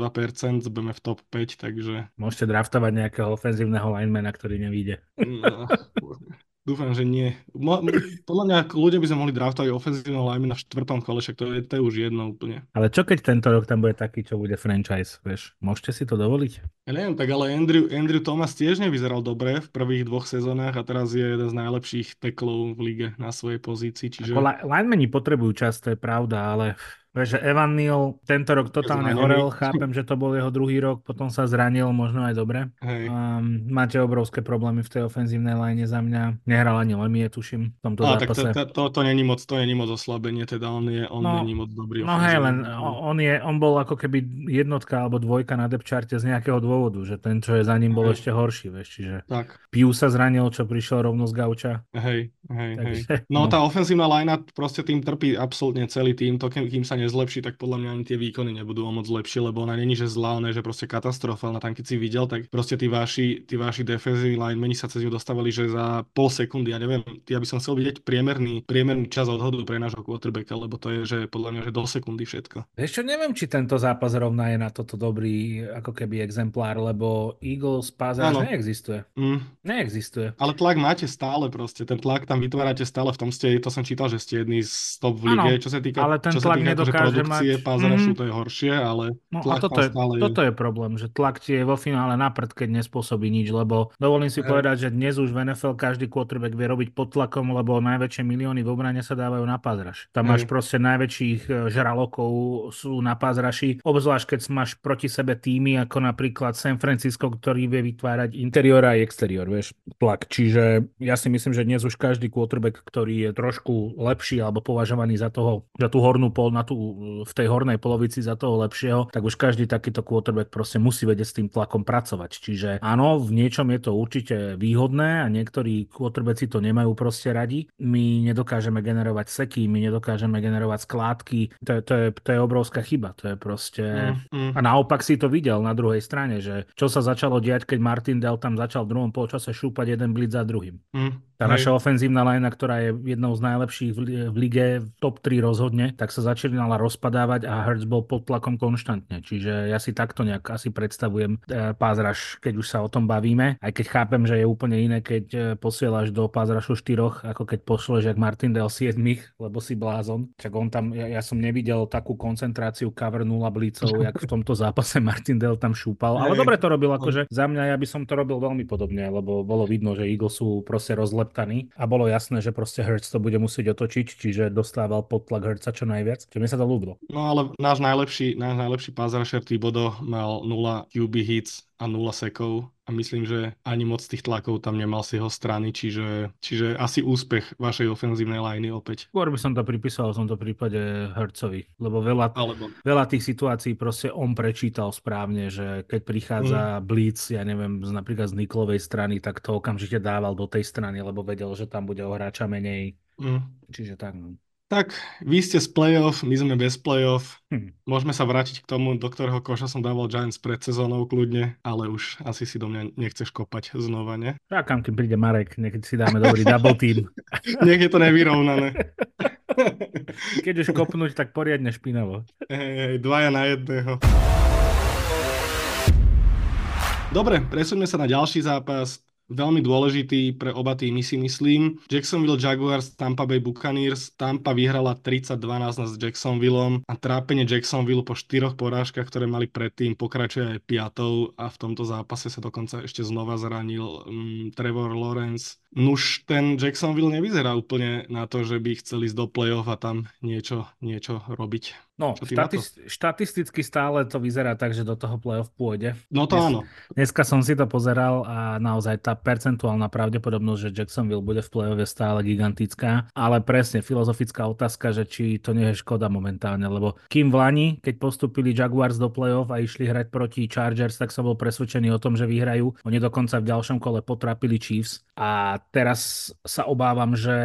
budeme v top 5, takže... Môžete draftovať nejakého ofenzívneho linemana, ktorý nevíde. No, Dúfam, že nie. Mo, podľa mňa ľudia by sme mohli draftovať ofenzívneho lineman na štvrtom kole, však to je, to je už jedno úplne. Ale čo keď tento rok tam bude taký, čo bude franchise, vieš? Môžete si to dovoliť? Ja neviem, tak ale Andrew, Andrew Thomas tiež nevyzeral dobre v prvých dvoch sezónach a teraz je jeden z najlepších teklov v lige na svojej pozícii. Čiže... Ako linemeni potrebujú čas, to je pravda, ale že Evan Neal tento rok totálne horel, chápem, že to bol jeho druhý rok, potom sa zranil, možno aj dobre. Hej. Um, máte obrovské problémy v tej ofenzívnej line za mňa. Nehral ani Lemie, tuším, v tomto A, zápase. Tak to, to, to, není moc, to není moc oslabenie, teda on, je, on no, není moc dobrý. No hej, len on, je, on bol ako keby jednotka alebo dvojka na depčarte z nejakého dôvodu, že ten, čo je za ním, bol hej. ešte horší, vieš, čiže tak. Piu sa zranil, čo prišiel rovno z gauča. Hej, hej, Takže, hej. No, no, tá ofenzívna line proste tým trpí absolútne celý tým, to kým, kým sa nezlepší, tak podľa mňa ani tie výkony nebudú o moc lepšie, lebo ona není, že zlá, ona je, že proste katastrofa. Na tam, keď si videl, tak proste tí vaši, tí vaši defensive meni sa cez ňu dostávali, že za pol sekundy, ja neviem, ja by som chcel vidieť priemerný, priemerný čas odhodu pre nášho quarterbacka, lebo to je, že podľa mňa, že do sekundy všetko. Ešte neviem, či tento zápas rovná je na toto dobrý, ako keby exemplár, lebo Eagles Pazars neexistuje. Mm. Neexistuje. Ale tlak máte stále proste, ten tlak tam vytvárate stále, v tom ste, to som čítal, že ste jedný z top v lige, ano, čo sa týka, ale ten tlak týka akože produkcie mať... Pazarašu, mm. to je horšie, ale no, tlak a toto je, stále toto je problém, že tlak ti je vo finále na prd, keď nespôsobí nič, lebo dovolím si hey. povedať, že dnes už v NFL každý quarterback vie robiť pod tlakom, lebo najväčšie milióny v obrane sa dávajú na pázraš. Tam hey. máš proste najväčších e, žralokov sú na pázraši, obzvlášť keď máš proti sebe týmy ako napríklad San Francisco, ktorý vie vytvárať interior a exterior, vieš, tlak. Čiže ja si myslím, že dnes už každý quarterback, ktorý je trošku lepší alebo považovaný za toho, za tú hornú pol, na tú, v tej hornej polovici za toho lepšieho, tak už každý takýto quarterback proste musí vedieť s tým tlakom pracovať. Čiže áno, v niečom je to určite výhodné a niektorí quarterbacki to nemajú proste radi. My nedokážeme generovať seky, my nedokážeme generovať skládky. To je, to je, to je obrovská chyba. To je proste... Mm, mm. A naopak si to videl na druhej strane, že čo sa začalo diať, keď Martin Dell tam začal v druhom polčase šúpať jeden blitz za druhým. Mm. Tá naša ofenzívna lajna, ktorá je jednou z najlepších v, v lige, top 3 rozhodne, tak sa začínala rozpadávať a Hertz bol pod tlakom konštantne. Čiže ja si takto nejak asi predstavujem e, pázraž, keď už sa o tom bavíme. Aj keď chápem, že je úplne iné, keď e, posielaš do pázrašu 4, ako keď pošleš jak Martin Del 7, lebo si blázon. Čak on tam, ja, ja som nevidel takú koncentráciu cover 0 blícov, jak v tomto zápase Martin Del tam šúpal. Ale dobre to robil, akože za mňa ja by som to robil veľmi podobne, lebo bolo vidno, že Eagles sú proste rozle zakleptaný a bolo jasné, že proste Hertz to bude musieť otočiť, čiže dostával pod tlak Hertza čo najviac, čo mi sa to ľúbilo. No ale náš najlepší, náš najlepší pázrašer Bodo mal 0 QB hits a 0 sekov a myslím, že ani moc tých tlakov tam nemal z jeho strany, čiže, čiže asi úspech vašej ofenzívnej liney opäť. Skôr by som to pripísal v tomto prípade Hercovi, lebo veľa, Alebo... veľa tých situácií proste on prečítal správne, že keď prichádza mm. Blitz, ja neviem, z, napríklad z Niklovej strany, tak to okamžite dával do tej strany, lebo vedel, že tam bude o hráča menej. Mm. Čiže tak. Tak, vy ste z playoff, my sme bez playoff. Hm. Môžeme sa vrátiť k tomu, do ktorého koša som dával Giants pred sezónou kľudne, ale už asi si do mňa nechceš kopať znova, ne? Čakám, keď príde Marek, nech si dáme dobrý double team. nech je to nevyrovnané. keď už kopnúť, tak poriadne špinavo. Hej, hej, dvaja na jedného. Dobre, presuňme sa na ďalší zápas veľmi dôležitý pre oba týmy si myslím. Jacksonville Jaguars, Tampa Bay Buccaneers. Tampa vyhrala 30-12 s Jacksonvilleom a trápenie Jacksonville po štyroch porážkach, ktoré mali predtým, pokračuje aj piatou a v tomto zápase sa dokonca ešte znova zranil um, Trevor Lawrence. Nuž ten Jacksonville nevyzerá úplne na to, že by chceli ísť do play-off a tam niečo, niečo robiť. No, štatist, štatisticky stále to vyzerá tak, že do toho playoff pôjde. No to Dnes, áno. Dneska som si to pozeral a naozaj tá percentuálna pravdepodobnosť, že Jacksonville bude v play-off je stále gigantická, ale presne filozofická otázka, že či to nie je škoda momentálne, lebo kým v Lani, keď postupili Jaguars do play-off a išli hrať proti Chargers, tak som bol presvedčený o tom, že vyhrajú. Oni dokonca v ďalšom kole potrapili Chiefs a teraz sa obávam, že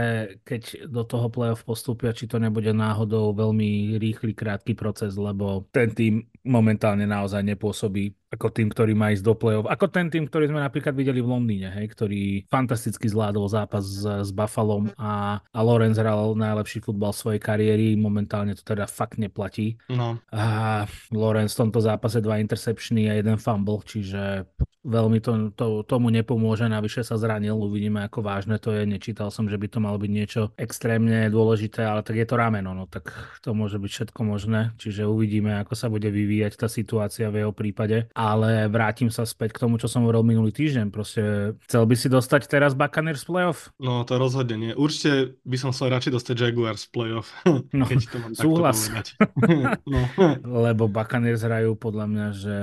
keď do toho play-off postupia, či to nebude náhodou veľmi rýchly krátky proces, lebo ten tým momentálne naozaj nepôsobí ako tým, ktorý má ísť do play-off. Ako ten tým, ktorý sme napríklad videli v Londýne, hej, ktorý fantasticky zvládol zápas s, s Buffalom a, a Lorenz hral najlepší futbal svojej kariéry. Momentálne to teda fakt neplatí. No. A Lorenz v tomto zápase dva interceptiony a jeden fumble, čiže veľmi to, to, tomu nepomôže, navyše sa zranil, uvidíme ako vážne to je, nečítal som, že by to malo byť niečo extrémne dôležité, ale tak je to rameno, no tak to môže byť všetko možné, čiže uvidíme, ako sa bude vyvíjať tá situácia v jeho prípade, ale vrátim sa späť k tomu, čo som hovoril minulý týždeň, proste chcel by si dostať teraz Buccaneers playoff? No to rozhodne nie, určite by som chcel radšej dostať Jaguars playoff, no, keď to mám súhlas. no. Lebo Buccaneers hrajú podľa mňa, že,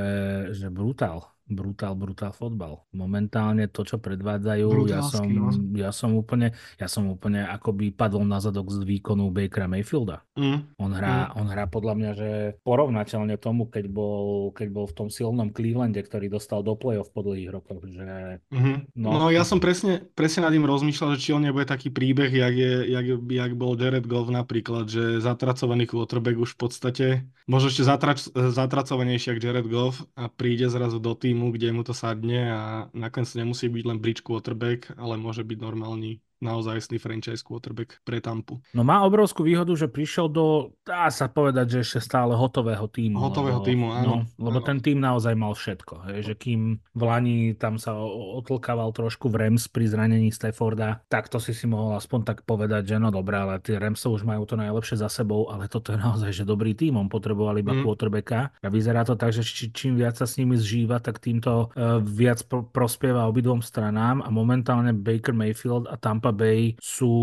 že brutál brutál, brutál fotbal. Momentálne to, čo predvádzajú, ja som, Brutálsky, no. ja som úplne, ja som úplne akoby padol na zadok z výkonu Bakera Mayfielda. Mm. On hrá, on hrá podľa mňa, že porovnateľne tomu, keď bol, keď bol v tom silnom Clevelande, ktorý dostal do play-off po dlhých rokoch, že Mhm. No. No. ja som presne, presne nad tým rozmýšľal, že či on nebude taký príbeh, jak, je, jak, jak bol Jared Goff napríklad, že zatracovaný quarterback už v podstate, možno ešte zatrac, zatracovanejší jak Jared Goff a príde zrazu do týmu, kde mu to sadne a nakoniec nemusí byť len bridge quarterback, ale môže byť normálny naozajstný franchise quarterback pre Tampu. No má obrovskú výhodu, že prišiel do, dá sa povedať, že ešte stále hotového týmu. Hotového lebo, tímu, áno, No, lebo áno. ten tým naozaj mal všetko. Hej, že kým v Lani tam sa otlkával trošku v Rams pri zranení Stafforda, tak to si si mohol aspoň tak povedať, že no dobré, ale tie Ramsov už majú to najlepšie za sebou, ale toto je naozaj že dobrý tým. On potreboval iba Mm. quarterbacka a vyzerá to tak, že či, čím viac sa s nimi zžíva, tak týmto uh, viac pro, prospieva obidvom stranám a momentálne Baker Mayfield a Tampa Bay sú,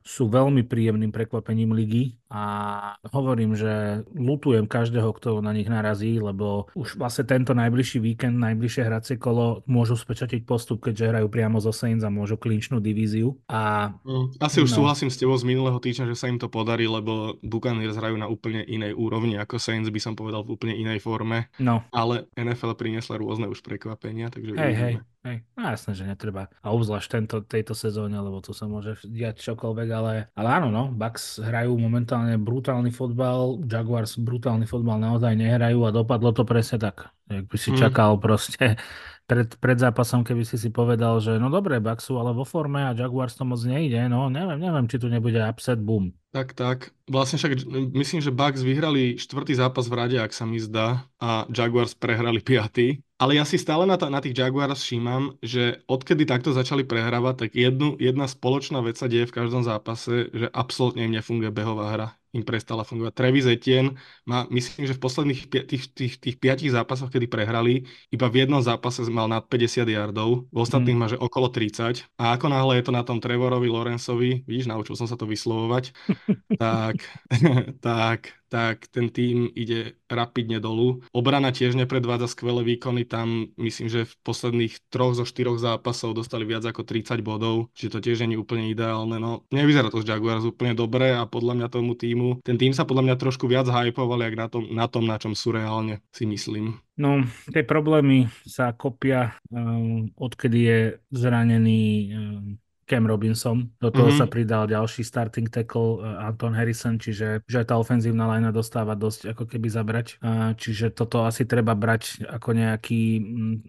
sú veľmi príjemným prekvapením ligy a hovorím, že lutujem každého, kto na nich narazí, lebo už vlastne tento najbližší víkend, najbližšie hracie kolo môžu spečatiť postup, keďže hrajú priamo zo Saints a môžu klínčnú divíziu a Mm, Asi už No. súhlasím s tebou z minulého týždňa, že sa im to podarí, lebo Buccaneers hrajú na úplne inej úrovni ako Saints, by som povedal v úplne inej forme, no, ale NFL priniesla rôzne už prekvapenia, takže hej, hej. Hej, no jasné, že netreba. A obzvlášť tento, tejto sezóne, lebo tu sa môže diať čokoľvek, ale, ale áno, no, Bucks hrajú momentálne brutálny fotbal, Jaguars brutálny fotbal naozaj nehrajú a dopadlo to presne tak. Jak by si Mm. čakal proste pred, pred zápasom, keby si si povedal, že no dobre, Bucks sú ale vo forme a Jaguars to moc nejde, no neviem, neviem, či tu nebude upset boom. Tak, tak. Vlastne však myslím, že Bucks vyhrali štvrtý zápas v rade, ak sa mi zdá, a Jaguars prehrali piatý. Ale ja si stále na, ta, na tých Jaguars všímam, že odkedy takto začali prehrávať, tak jednu, jedna spoločná vec sa deje v každom zápase, že absolútne im nefunguje behová hra. Im prestala fungovať. Travis Etienne má, myslím, že v posledných tých, tých, tých piatich zápasoch, kedy prehrali, iba v jednom zápase mal nad 50 yardov, v ostatných má, že okolo 30. A ako náhle je to na tom Trevorovi Lawrenceovi, vidíš, naučil som sa to vyslovovať, tak, tak, tak ten tým ide rapidne dolu. Obrana tiež nepredvádza skvelé výkony, tam myslím, že v posledných troch zo štyroch zápasov dostali viac ako 30 bodov, čiže to tiež nie úplne ideálne. No, nevyzerá to z Jaguars úplne dobre a podľa mňa tomu týmu, ten tým sa podľa mňa trošku viac hypoval, jak na tom, na tom, na čom sú reálne, si myslím. No, tie problémy sa kopia, um, odkedy je zranený um, Cam Robinson. Do toho Mhm. sa pridal ďalší starting tackle uh, Anton Harrison, čiže že aj tá ofenzívna linea dostáva dosť ako keby zabrať. Uh, čiže toto asi treba brať ako nejaký,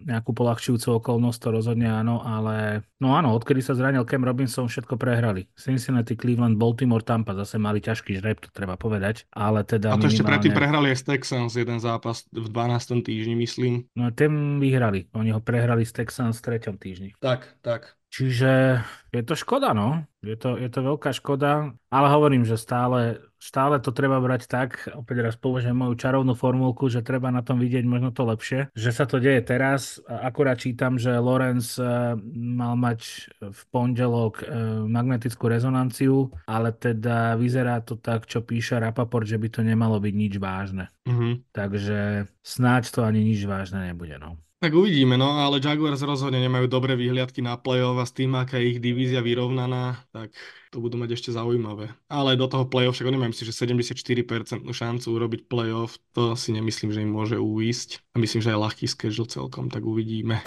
nejakú polahčujúcu okolnosť, to rozhodne áno, ale no áno, odkedy sa zranil Cam Robinson, všetko prehrali. Cincinnati, Cleveland, Baltimore, Tampa zase mali ťažký žreb, to treba povedať, ale teda A to ešte predtým minimálne- prehrali aj s Texans jeden zápas v 12. týždni, myslím. No ten vyhrali. Oni ho prehrali s Texans v treťom týždni. Tak, tak. Čiže je to škoda, no. Je to, je to veľká škoda, ale hovorím, že stále, stále to treba brať tak, opäť raz použijem moju čarovnú formulku, že treba na tom vidieť možno to lepšie, že sa to deje teraz. Akurát čítam, že Lorenz eh, mal mať v pondelok eh, magnetickú rezonanciu, ale teda vyzerá to tak, čo píše Rapaport, že by to nemalo byť nič vážne. Mhm. Takže snáď to ani nič vážne nebude, no. Tak uvidíme, no ale Jaguars rozhodne nemajú dobré výhliadky na play-off a s tým, aká je ich divízia vyrovnaná, tak to budú mať ešte zaujímavé. Ale do toho play-off, však majú si, že 74% šancu urobiť play-off, to si nemyslím, že im môže uísť. A myslím, že aj ľahký schedule celkom, tak uvidíme.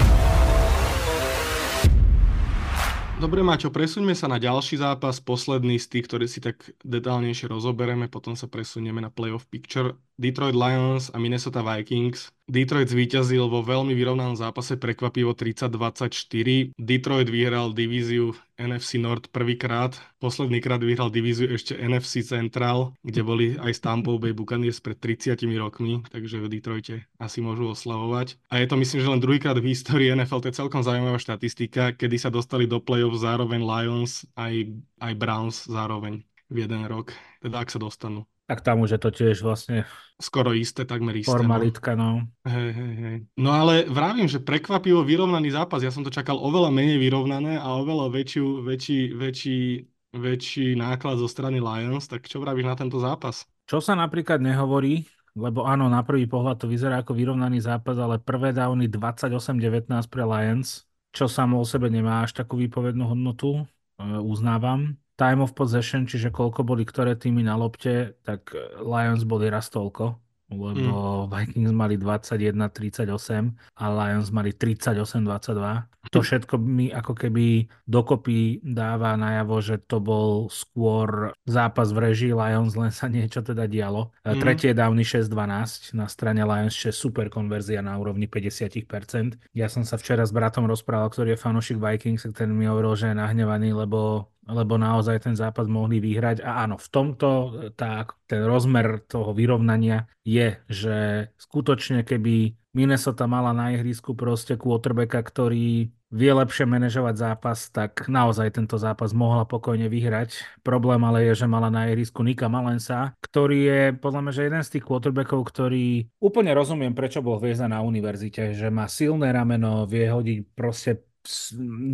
Dobre, Maťo, presuňme sa na ďalší zápas, posledný z tých, ktorý si tak detálnejšie rozoberieme, potom sa presunieme na playoff picture. Detroit Lions a Minnesota Vikings. Detroit zvíťazil vo veľmi vyrovnanom zápase prekvapivo 30-24. Detroit vyhral divíziu NFC North prvýkrát. Posledný krát vyhral divíziu ešte NFC Central, kde boli aj Tampa Bay Buccaneers pred 30 rokmi, takže v Detroite asi môžu oslavovať. A je to myslím, že len druhýkrát v histórii NFL, to je celkom zaujímavá štatistika, kedy sa dostali do play-off zároveň Lions aj, aj Browns zároveň v jeden rok, teda ak sa dostanú. Tak tam už je to tiež vlastne Skoro isté, takmer isté. no. formalitka, no. Hej, hej, hej. No ale vravím, že prekvapivo vyrovnaný zápas. Ja som to čakal oveľa menej vyrovnané a oveľa väčšiu, väčší, väčší, väčší náklad zo strany Lions. Tak čo vravíš na tento zápas? Čo sa napríklad nehovorí, lebo áno, na prvý pohľad to vyzerá ako vyrovnaný zápas, ale prvé downy 28-19 pre Lions, čo samo o sebe nemá až takú výpovednú hodnotu, e, uznávam. Time of possession, čiže koľko boli ktoré týmy na lopte, tak Lions boli raz toľko, lebo mm. Vikings mali 21-38 a Lions mali 38-22. To všetko mi ako keby dokopy dáva najavo, že to bol skôr zápas v režii Lions, len sa niečo teda dialo. Mm. Tretie dávny 6-12 na strane Lions, čo je super konverzia na úrovni 50%. Ja som sa včera s bratom rozprával, ktorý je fanúšik Vikings, ten mi hovoril, že je nahnevaný, lebo lebo naozaj ten zápas mohli vyhrať. A áno, v tomto tá, ten rozmer toho vyrovnania je, že skutočne keby Minnesota mala na ihrisku proste quarterbacka, ktorý vie lepšie manažovať zápas, tak naozaj tento zápas mohla pokojne vyhrať. Problém ale je, že mala na ihrisku Nika Malensa, ktorý je podľa mňa že jeden z tých quarterbackov, ktorý úplne rozumiem, prečo bol hviezda na univerzite, že má silné rameno, vie hodiť proste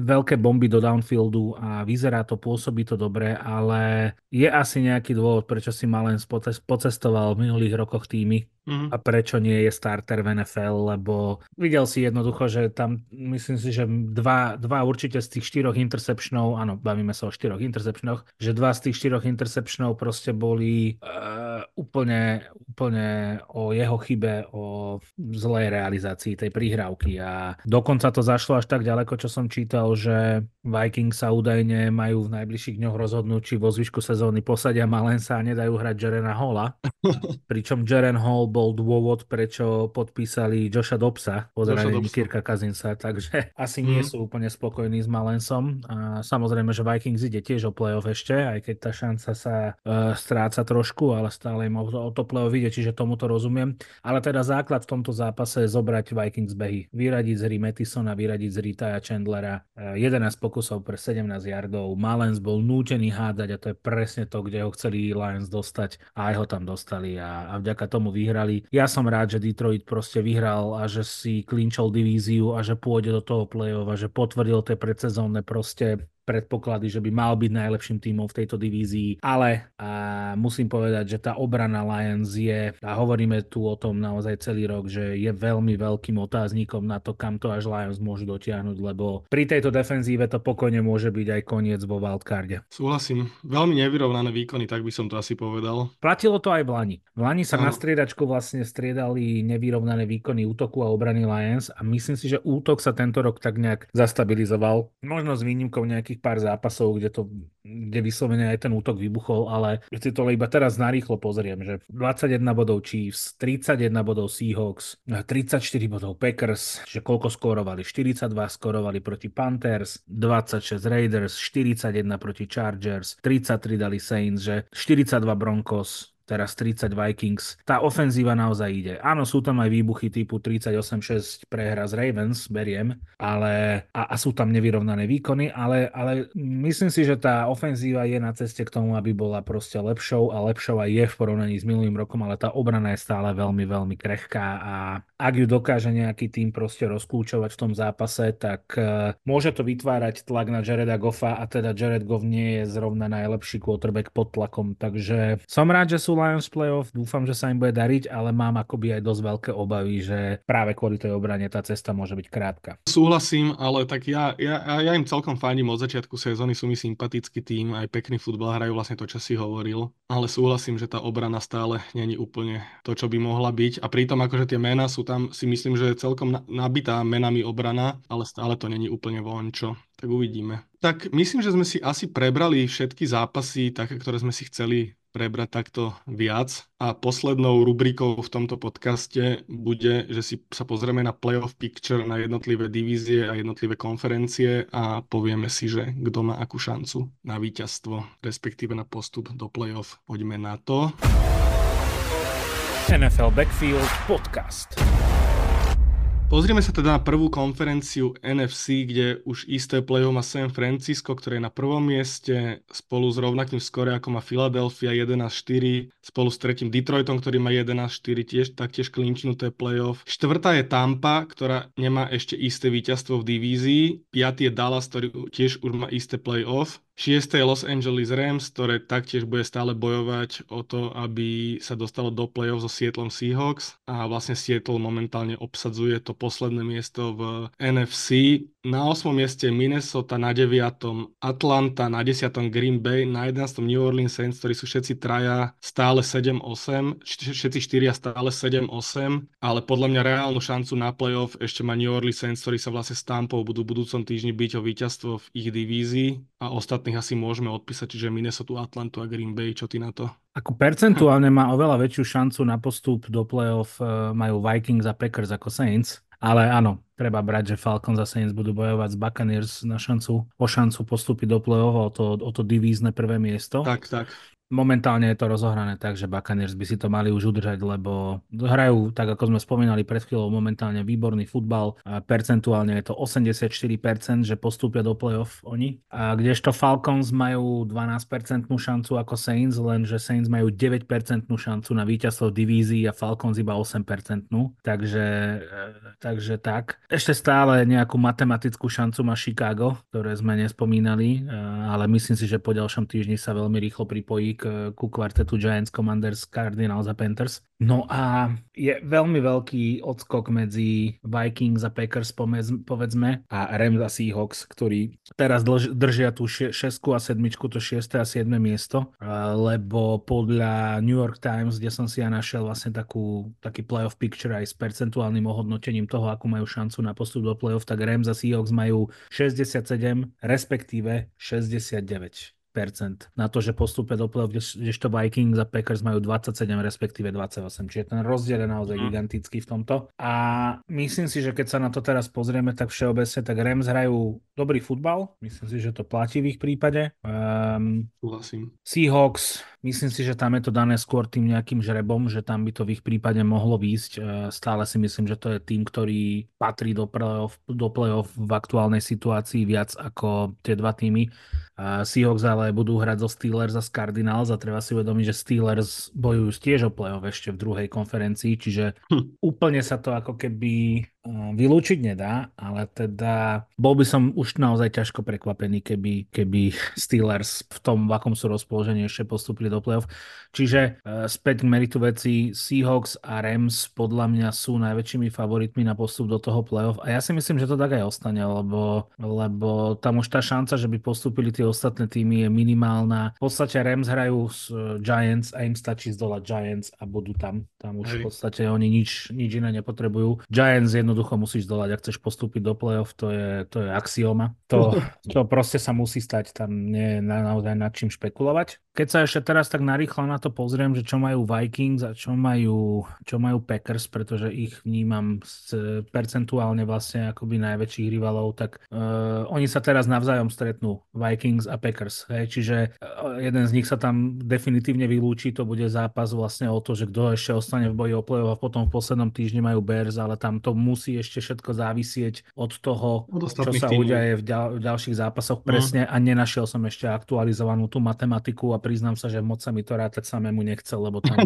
veľké bomby do downfieldu a vyzerá to, pôsobí to dobre, ale je asi nejaký dôvod, prečo si Malen pocestoval v minulých rokoch týmy mm. a prečo nie je starter v NFL, lebo videl si jednoducho, že tam myslím si, že dva, dva určite z tých štyroch interceptionov, áno, bavíme sa o štyroch interceptionoch, že dva z tých štyroch interceptionov proste boli uh, úplne, úplne o jeho chybe, o zlej realizácii tej prihrávky a dokonca to zašlo až tak ďaleko, čo som čítal, že Vikings sa údajne majú v najbližších dňoch rozhodnúť, či vo zvyšku sezóny posadia Malensa a nedajú hrať Jerena Holla. Pričom Jeren Hall bol dôvod, prečo podpísali Josha Dobsa, pozeranie Kirka Kazinsa, takže asi nie mhm. sú úplne spokojní s Malensom. A samozrejme, že Vikings ide tiež o playoff ešte, aj keď tá šanca sa uh, stráca trošku, ale stále im o, o to playoff ide, čiže tomuto rozumiem. Ale teda základ v tomto zápase je zobrať Vikings behy. Vyradiť z hry Mattisona, vyradiť z hry Chandlera. 11 eh, pokusov pre 17 yardov. Malens bol nútený hádzať a to je presne to, kde ho chceli Lions dostať a aj ho tam dostali a, a vďaka tomu vyhrali. Ja som rád, že Detroit proste vyhral a že si klinčol divíziu a že pôjde do toho play-off a že potvrdil tie predsezónne proste predpoklady, že by mal byť najlepším tímom v tejto divízii, ale a musím povedať, že tá obrana Lions je, a hovoríme tu o tom naozaj celý rok, že je veľmi veľkým otáznikom na to, kam to až Lions môžu dotiahnuť, lebo pri tejto defenzíve to pokojne môže byť aj koniec vo wildcarde. Súhlasím. Veľmi nevyrovnané výkony, tak by som to asi povedal. Platilo to aj v Lani. V Lani sa ano. na striedačku vlastne striedali nevyrovnané výkony útoku a obrany Lions a myslím si, že útok sa tento rok tak nejak zastabilizoval. Možno s výnimkou nejakých nejakých pár zápasov, kde to kde vyslovene aj ten útok vybuchol, ale si to iba teraz narýchlo pozriem, že 21 bodov Chiefs, 31 bodov Seahawks, 34 bodov Packers, že koľko skorovali, 42 skorovali proti Panthers, 26 Raiders, 41 proti Chargers, 33 dali Saints, že 42 Broncos, teraz 30 Vikings. Tá ofenzíva naozaj ide. Áno, sú tam aj výbuchy typu 38-6 prehra z Ravens, beriem, ale a, a sú tam nevyrovnané výkony, ale, ale myslím si, že tá ofenzíva je na ceste k tomu, aby bola proste lepšou a lepšou aj je v porovnaní s minulým rokom, ale tá obrana je stále veľmi, veľmi krehká a ak ju dokáže nejaký tým proste rozkľúčovať v tom zápase, tak uh, môže to vytvárať tlak na Jareda Goffa a teda Jared Goff nie je zrovna najlepší quarterback pod tlakom, takže som rád, že sú Lions playoff, dúfam, že sa im bude dariť, ale mám akoby aj dosť veľké obavy, že práve kvôli tej obrane tá cesta môže byť krátka. Súhlasím, ale tak ja, ja, ja im celkom fandím od začiatku sezóny, sú mi sympatický tým, aj pekný futbal hrajú vlastne to, čo si hovoril, ale súhlasím, že tá obrana stále není úplne to, čo by mohla byť a pritom akože tie mená sú tam si myslím, že je celkom nabitá menami obrana, ale stále to není úplne vončo. Tak uvidíme. Tak myslím, že sme si asi prebrali všetky zápasy, také, ktoré sme si chceli prebrať takto viac. A poslednou rubrikou v tomto podcaste bude, že si sa pozrieme na playoff picture, na jednotlivé divízie a jednotlivé konferencie a povieme si, že kto má akú šancu na víťazstvo, respektíve na postup do playoff. Poďme na to. NFL Backfield Podcast. Pozrieme sa teda na prvú konferenciu NFC, kde už isté play-off má San Francisco, ktoré je na prvom mieste spolu s rovnakým skore ako má Philadelphia 11-4, spolu s tretím Detroitom, ktorý má 11-4, tiež taktiež klinčnuté play-off. Štvrtá je Tampa, ktorá nemá ešte isté víťazstvo v divízii. Piatý je Dallas, ktorý tiež už má isté play-off. 6. Los Angeles Rams, ktoré taktiež bude stále bojovať o to, aby sa dostalo do play-off so Seattle Seahawks a vlastne Seattle momentálne obsadzuje to posledné miesto v NFC. Na 8. mieste Minnesota, na 9. Atlanta, na 10. Green Bay, na 11. New Orleans Saints, ktorí sú všetci traja stále 7-8, všetci štyria stále 7-8, ale podľa mňa reálnu šancu na playoff ešte má New Orleans Saints, ktorí sa vlastne s Tampou budú v budúcom týždni byť o víťazstvo v ich divízii a ostatných asi môžeme odpísať, čiže Minnesota, Atlantu a Green Bay, čo ty na to? Ako percentuálne má oveľa väčšiu šancu na postup do playoff uh, majú Vikings a Packers ako Saints, ale áno, treba brať, že Falcons a Saints budú bojovať s Buccaneers na šancu, o šancu postúpiť do play-off o to, o to divízne prvé miesto. Tak, tak. Momentálne je to rozohrané tak, že Buccaneers by si to mali už udržať, lebo hrajú, tak ako sme spomínali pred chvíľou, momentálne výborný futbal. Percentuálne je to 84%, že postúpia do playoff oni. A kdežto Falcons majú 12% šancu ako Saints, lenže Saints majú 9% šancu na víťazstvo divízii a Falcons iba 8%. Takže, e, takže tak. Ešte stále nejakú matematickú šancu má Chicago, ktoré sme nespomínali, e, ale myslím si, že po ďalšom týždni sa veľmi rýchlo pripojí k, ku kvartetu Giants, Commanders, Cardinals a Panthers. No a je veľmi veľký odskok medzi Vikings a Packers, povedzme, a Rams a Seahawks, ktorí teraz držia tú 6 a 7, to 6 a 7 miesto, lebo podľa New York Times, kde som si ja našiel vlastne takú, taký playoff picture aj s percentuálnym ohodnotením toho, akú majú šancu na postup do playoff, tak Rams a Seahawks majú 67, respektíve 69 na to, že postúpia do play-off, kdežto Vikings a Packers majú 27, respektíve 28. Čiže ten rozdiel je naozaj mm. gigantický v tomto. A myslím si, že keď sa na to teraz pozrieme, tak všeobecne, tak Rams hrajú dobrý futbal. Myslím si, že to platí v ich prípade. Um, Seahawks, myslím si, že tam je to dané skôr tým nejakým žrebom, že tam by to v ich prípade mohlo výjsť. Uh, stále si myslím, že to je tým, ktorý patrí do play-off, do play-off v aktuálnej situácii viac ako tie dva týmy. Uh, Seahawks ale budú hrať zo Steelers a z Cardinals a treba si uvedomiť, že Steelers bojujú tiež o play-off ešte v druhej konferencii, čiže hm. úplne sa to ako keby vylúčiť nedá, ale teda bol by som už naozaj ťažko prekvapený, keby, keby Steelers v tom, v akom sú rozpoložení, ešte postupili do playoff. Čiže uh, späť k meritu veci Seahawks a Rams podľa mňa sú najväčšími favoritmi na postup do toho playoff a ja si myslím, že to tak aj ostane, lebo, lebo tam už tá šanca, že by postúpili tie ostatné týmy je minimálna. V podstate Rams hrajú s uh, Giants a im stačí zdolať Giants a budú tam. Tam už v podstate oni nič, nič iné nepotrebujú. Giants jedno jednoducho musíš zdolať, ak chceš postúpiť do play-off, to je, to je axioma. To, to proste sa musí stať, tam nie je naozaj nad čím špekulovať. Keď sa ešte teraz tak narýchlo na to pozriem, že čo majú Vikings a čo majú, čo majú Packers, pretože ich vnímam z, percentuálne vlastne akoby najväčších rivalov, tak uh, oni sa teraz navzájom stretnú, Vikings a Packers. Hej? Čiže jeden z nich sa tam definitívne vylúči, to bude zápas vlastne o to, že kto ešte ostane v boji o play a potom v poslednom týždni majú Bears, ale tam to musí ešte všetko závisieť od toho, od čo sa udeje v, ďal, v ďalších zápasoch presne mm. a nenašiel som ešte aktualizovanú tú matematiku a priznám sa, že moc sa mi to rátať samému nechcel, lebo tam,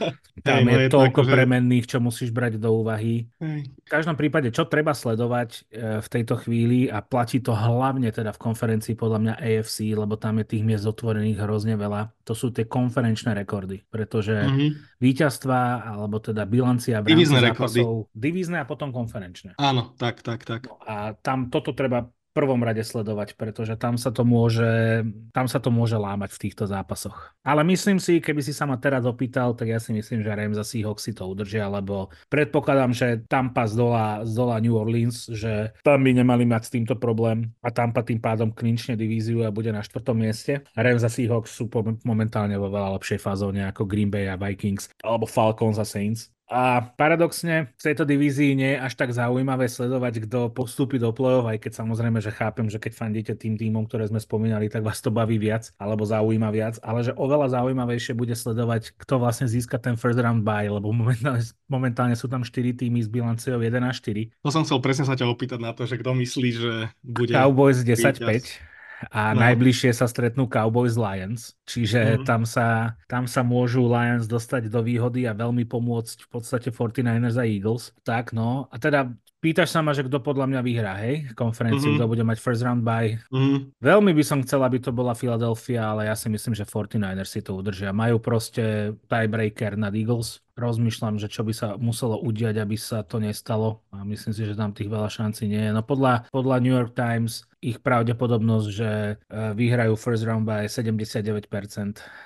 tam hey, je no toľko to, premenných, čo musíš brať do úvahy. Hey. V každom prípade, čo treba sledovať e, v tejto chvíli a platí to hlavne teda v konferencii podľa mňa AFC, lebo tam je tých miest otvorených hrozne veľa, to sú tie konferenčné rekordy, pretože mm-hmm. víťazstva alebo teda bilancia v rámci zápasov, divízne a potom konferenčné. Áno, tak, tak, tak. No a tam toto treba prvom rade sledovať, pretože tam sa to môže, tam sa to môže lámať v týchto zápasoch. Ale myslím si, keby si sa ma teraz opýtal, tak ja si myslím, že Rams a Seahawks si to udržia, lebo predpokladám, že Tampa zdola, zdola New Orleans, že tam by nemali mať s týmto problém a Tampa tým pádom klinčne divíziu a bude na štvrtom mieste. Rams a Seahawks sú momentálne vo veľa lepšej fázovne ako Green Bay a Vikings alebo Falcons a Saints. A paradoxne v tejto divízii nie je až tak zaujímavé sledovať, kto postúpi do play-off, aj keď samozrejme, že chápem, že keď fandíte tým týmom, ktoré sme spomínali, tak vás to baví viac, alebo zaujíma viac, ale že oveľa zaujímavejšie bude sledovať, kto vlastne získa ten first round buy, lebo momentálne, momentálne sú tam 4 týmy s bilanciou 1 a 4. To som chcel presne sa ťa opýtať na to, že kto myslí, že bude... Cowboys 10-5 a no. najbližšie sa stretnú Cowboys Lions, čiže mm. tam, sa, tam sa môžu Lions dostať do výhody a veľmi pomôcť v podstate 49ers a Eagles. Tak no, a teda pýtaš sa ma, že kto podľa mňa vyhrá, hej, konferenciu, mm-hmm. kto bude mať first round by. Mm. Veľmi by som chcel, aby to bola Philadelphia, ale ja si myslím, že 49ers si to udržia. Majú proste tiebreaker nad Eagles. Rozmýšľam, že čo by sa muselo udiať, aby sa to nestalo a myslím si, že tam tých veľa šancí nie je. No podľa, podľa New York Times ich pravdepodobnosť, že e, vyhrajú first round by 79%,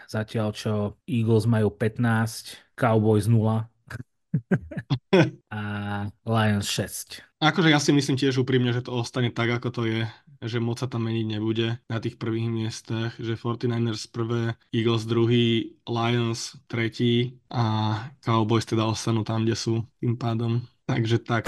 zatiaľ čo Eagles majú 15, Cowboys 0 a Lions 6. Akože ja si myslím tiež úprimne, že to ostane tak, ako to je že moc sa tam meniť nebude na tých prvých miestach, že 49ers prvé, Eagles druhý, Lions tretí a Cowboys teda ostanú tam, kde sú tým pádom. Takže tak.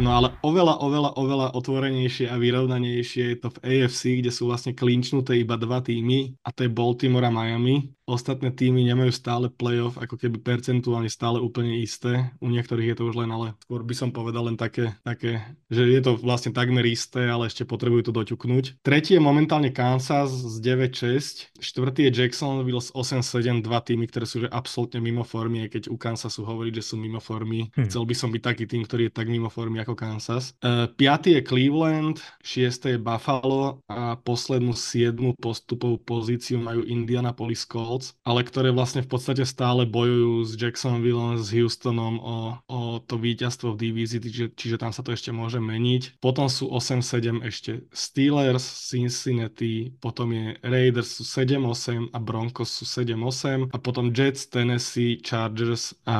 No ale oveľa, oveľa, oveľa otvorenejšie a vyrovnanejšie je to v AFC, kde sú vlastne klinčnuté iba dva týmy a to je Baltimore a Miami ostatné týmy nemajú stále playoff ako keby percentuálne stále úplne isté. U niektorých je to už len, ale skôr by som povedal len také, také, že je to vlastne takmer isté, ale ešte potrebujú to doťuknúť. Tretí je momentálne Kansas z 9-6, štvrtý je Jacksonville z 8-7, dva týmy, ktoré sú že absolútne mimo formy, aj keď u Kansasu hovorí, že sú mimo formy. Hm. Chcel by som byť taký tým, ktorý je tak mimo formy ako Kansas. Uh, piatý je Cleveland, šiesté je Buffalo a poslednú siedmu postupovú pozíciu majú Indianapolis Colts Colts, ale ktoré vlastne v podstate stále bojujú s Jacksonville, s Houstonom o, o to víťazstvo v divízii, čiže, čiže tam sa to ešte môže meniť. Potom sú 8-7 ešte Steelers, Cincinnati, potom je Raiders sú 7-8 a Broncos sú 7-8 a potom Jets, Tennessee, Chargers a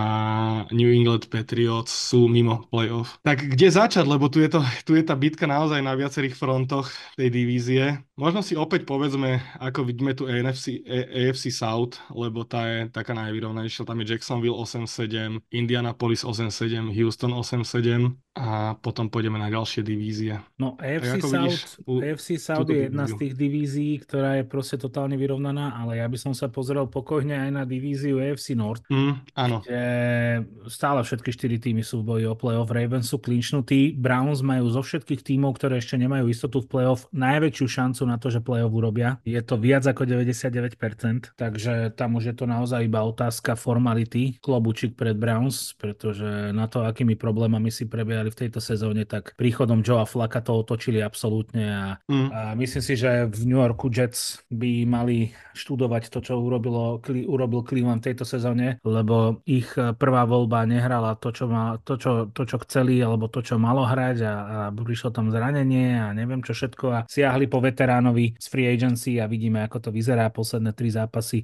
New England Patriots sú mimo playoff. Tak kde začať, lebo tu je, to, tu je tá bitka naozaj na viacerých frontoch tej divízie. Možno si opäť povedzme, ako vidíme tu AFC, AFC South, lebo tá je taká najvyrovnanejšia. Tam je Jacksonville 8-7, Indianapolis 8-7, Houston 8-7 a potom pôjdeme na ďalšie divízie. No AFC South, vidíš, AFC South je jedna divíziu. z tých divízií, ktorá je proste totálne vyrovnaná, ale ja by som sa pozrel pokojne aj na divíziu AFC North, mm, áno. kde stále všetky štyri týmy sú v boji o playoff. Ravens sú klinčnutí, Browns majú zo všetkých tímov, ktoré ešte nemajú istotu v playoff, najväčšiu šancu na to, že playoff urobia. Je to viac ako 99%, tak takže tam už je to naozaj iba otázka formality, klobučík pred Browns, pretože na to, akými problémami si prebiehali v tejto sezóne, tak príchodom Joea Flaka to otočili absolútne a, mm. a myslím si, že v New Yorku Jets by mali študovať to, čo urobilo, urobil Cleveland v tejto sezóne, lebo ich prvá voľba nehrala to, čo, ma, to, čo, to, čo chceli, alebo to, čo malo hrať a, a prišlo tam zranenie a neviem čo všetko a siahli po veteránovi z free agency a vidíme, ako to vyzerá posledné tri zápasy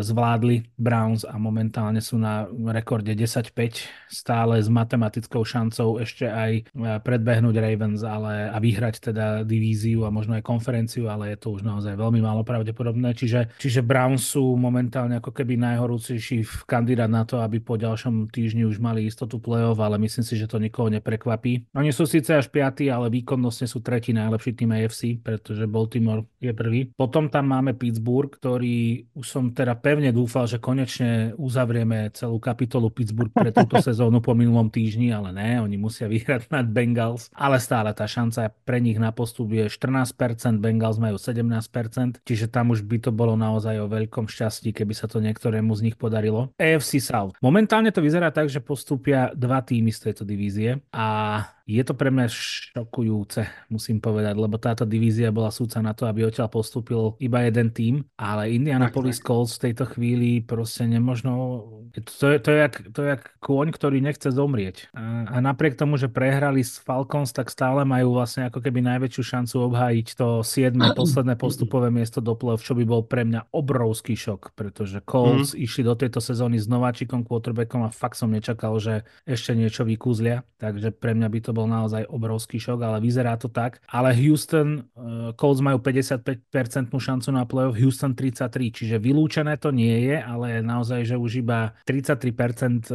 zvládli Browns a momentálne sú na rekorde 10-5, stále s matematickou šancou ešte aj e, predbehnúť Ravens ale, a vyhrať teda divíziu a možno aj konferenciu, ale je to už naozaj veľmi málo pravdepodobné. Čiže, čiže Browns sú momentálne ako keby najhorúcejší kandidát na to, aby po ďalšom týždni už mali istotu play-off, ale myslím si, že to nikoho neprekvapí. Oni sú síce až piatí, ale výkonnostne sú tretí najlepší tým AFC, pretože Baltimore je prvý. Potom tam máme Pittsburgh, ktorý už som teda pevne dúfal, že konečne uzavrieme celú kapitolu Pittsburgh pre túto sezónu po minulom týždni, ale ne, oni musia vyhrať nad Bengals, ale stále tá šanca pre nich na postup je 14%, Bengals majú 17%, čiže tam už by to bolo naozaj o veľkom šťastí, keby sa to niektorému z nich podarilo. AFC South. Momentálne to vyzerá tak, že postúpia dva týmy z tejto divízie a je to pre mňa šokujúce, musím povedať, lebo táto divízia bola súca na to, aby odtiaľ postúpil iba jeden tým, ale Indianapolis Colts v tejto chvíli proste nemožno... To je, to je, jak, to je jak kôň, ktorý nechce zomrieť. A, a napriek tomu, že prehrali s Falcons, tak stále majú vlastne ako keby najväčšiu šancu obhájiť to 7. posledné postupové miesto do play čo by bol pre mňa obrovský šok, pretože Colts mm. išli do tejto sezóny s nováčikom quarterbackom a fakt som nečakal, že ešte niečo vykúzlia, takže pre mňa by to bol naozaj obrovský šok, ale vyzerá to tak. Ale Houston, uh, Colts majú 55% šancu na playoff, Houston 33, čiže vylúčené to nie je, ale naozaj, že už iba 33%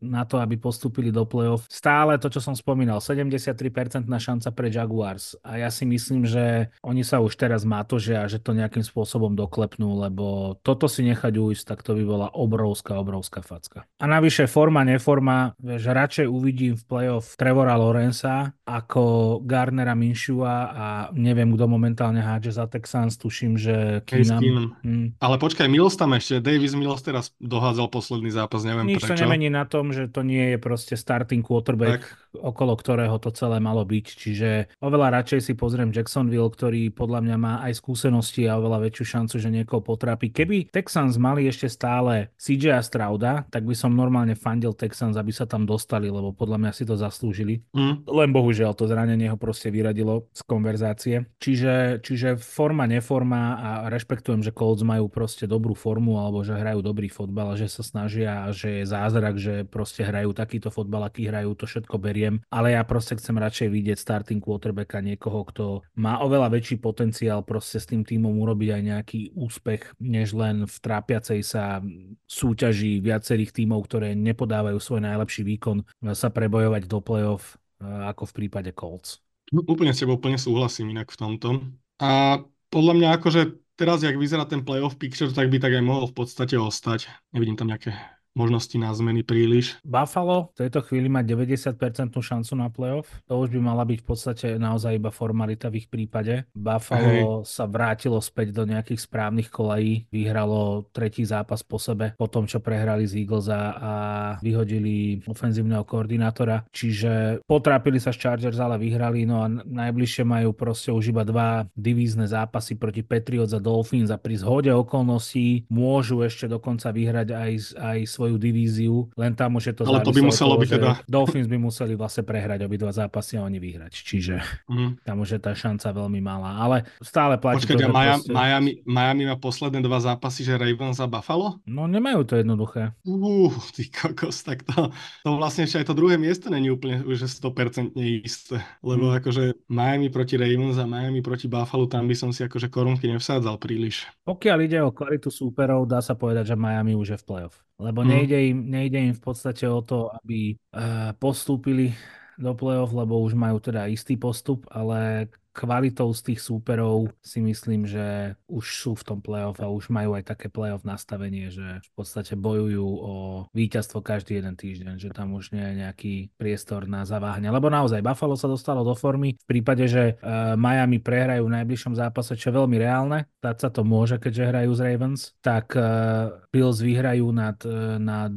na to, aby postúpili do play-off. Stále to, čo som spomínal, 73% na šanca pre Jaguars. A ja si myslím, že oni sa už teraz mátožia a že to nejakým spôsobom doklepnú, lebo toto si nechať ujsť, tak to by bola obrovská, obrovská facka. A navyše forma, neforma, že radšej uvidím v play-off Trevora Lorenza ako Garnera Minshua a neviem, kto momentálne hádže za Texans, tuším, že Keenan. Hmm. Ale počkaj, Mills tam ešte, Davis Mills teraz dohádzal posledný zápas, neviem Nič prečo. Nič to nemení na tom, že to nie je proste starting quarterback, tak. okolo ktorého to celé malo byť. Čiže oveľa radšej si pozriem Jacksonville, ktorý podľa mňa má aj skúsenosti a oveľa väčšiu šancu, že niekoho potrápi. Keby Texans mali ešte stále CJ Strauda, tak by som normálne fandil Texans, aby sa tam dostali, lebo podľa mňa si to zaslúžili. Mm. Len bohužiaľ to zranenie ho proste vyradilo z konverzácie. Čiže, čiže forma, neforma a rešpektujem, že Colts majú proste dobrú formu alebo že hrajú dobrý fotbal a že sa snažia a že je zázrak, že proste hrajú takýto fotbal, aký hrajú, to všetko beriem, ale ja proste chcem radšej vidieť starting quarterbacka niekoho, kto má oveľa väčší potenciál proste s tým týmom urobiť aj nejaký úspech, než len v trápiacej sa súťaži viacerých tímov, ktoré nepodávajú svoj najlepší výkon, sa prebojovať do play-off ako v prípade Colts. No, úplne s tebou úplne súhlasím inak v tomto. A podľa mňa akože teraz, jak vyzerá ten playoff picture, tak by tak aj mohol v podstate ostať. Nevidím tam nejaké možnosti na zmeny príliš. Buffalo v tejto chvíli má 90% šancu na playoff. To už by mala byť v podstate naozaj iba formalita v ich prípade. Buffalo Hej. sa vrátilo späť do nejakých správnych kolají, vyhralo tretí zápas po sebe, po tom, čo prehrali z Eagles a vyhodili ofenzívneho koordinátora. Čiže potrápili sa s Chargers, ale vyhrali, no a najbližšie majú proste už iba dva divízne zápasy proti Patriots a Dolphins a pri zhode okolností môžu ešte dokonca vyhrať aj, aj svoju divíziu, len tam už je to Ale to by muselo byť teda... Dolphins by museli vlastne prehrať obidva zápasy a oni vyhrať, čiže mm. tam už je tá šanca veľmi malá, ale stále platí Počkať, to, Miami, proste... Miami, Miami má posledné dva zápasy, že Ravens a Buffalo? No nemajú to jednoduché. Uh, ty kokos, tak to, to vlastne ešte aj to druhé miesto není úplne už 100% isté, lebo mm. akože Miami proti Ravens a Miami proti Buffalo, tam by som si akože korunky nevsádzal príliš. Pokiaľ ide o kvalitu súperov, dá sa povedať, že Miami už je v playoff. Lebo. Nejde, im, nejde im v podstate o to, aby uh, postúpili do play-off, lebo už majú teda istý postup, ale kvalitou z tých súperov si myslím, že už sú v tom playoff a už majú aj také playoff nastavenie, že v podstate bojujú o víťazstvo každý jeden týždeň, že tam už nie je nejaký priestor na zaváhanie. Lebo naozaj Buffalo sa dostalo do formy v prípade, že uh, Miami prehrajú v najbližšom zápase, čo je veľmi reálne, tak sa to môže, keďže hrajú z Ravens, tak uh, Bills vyhrajú nad, uh, nad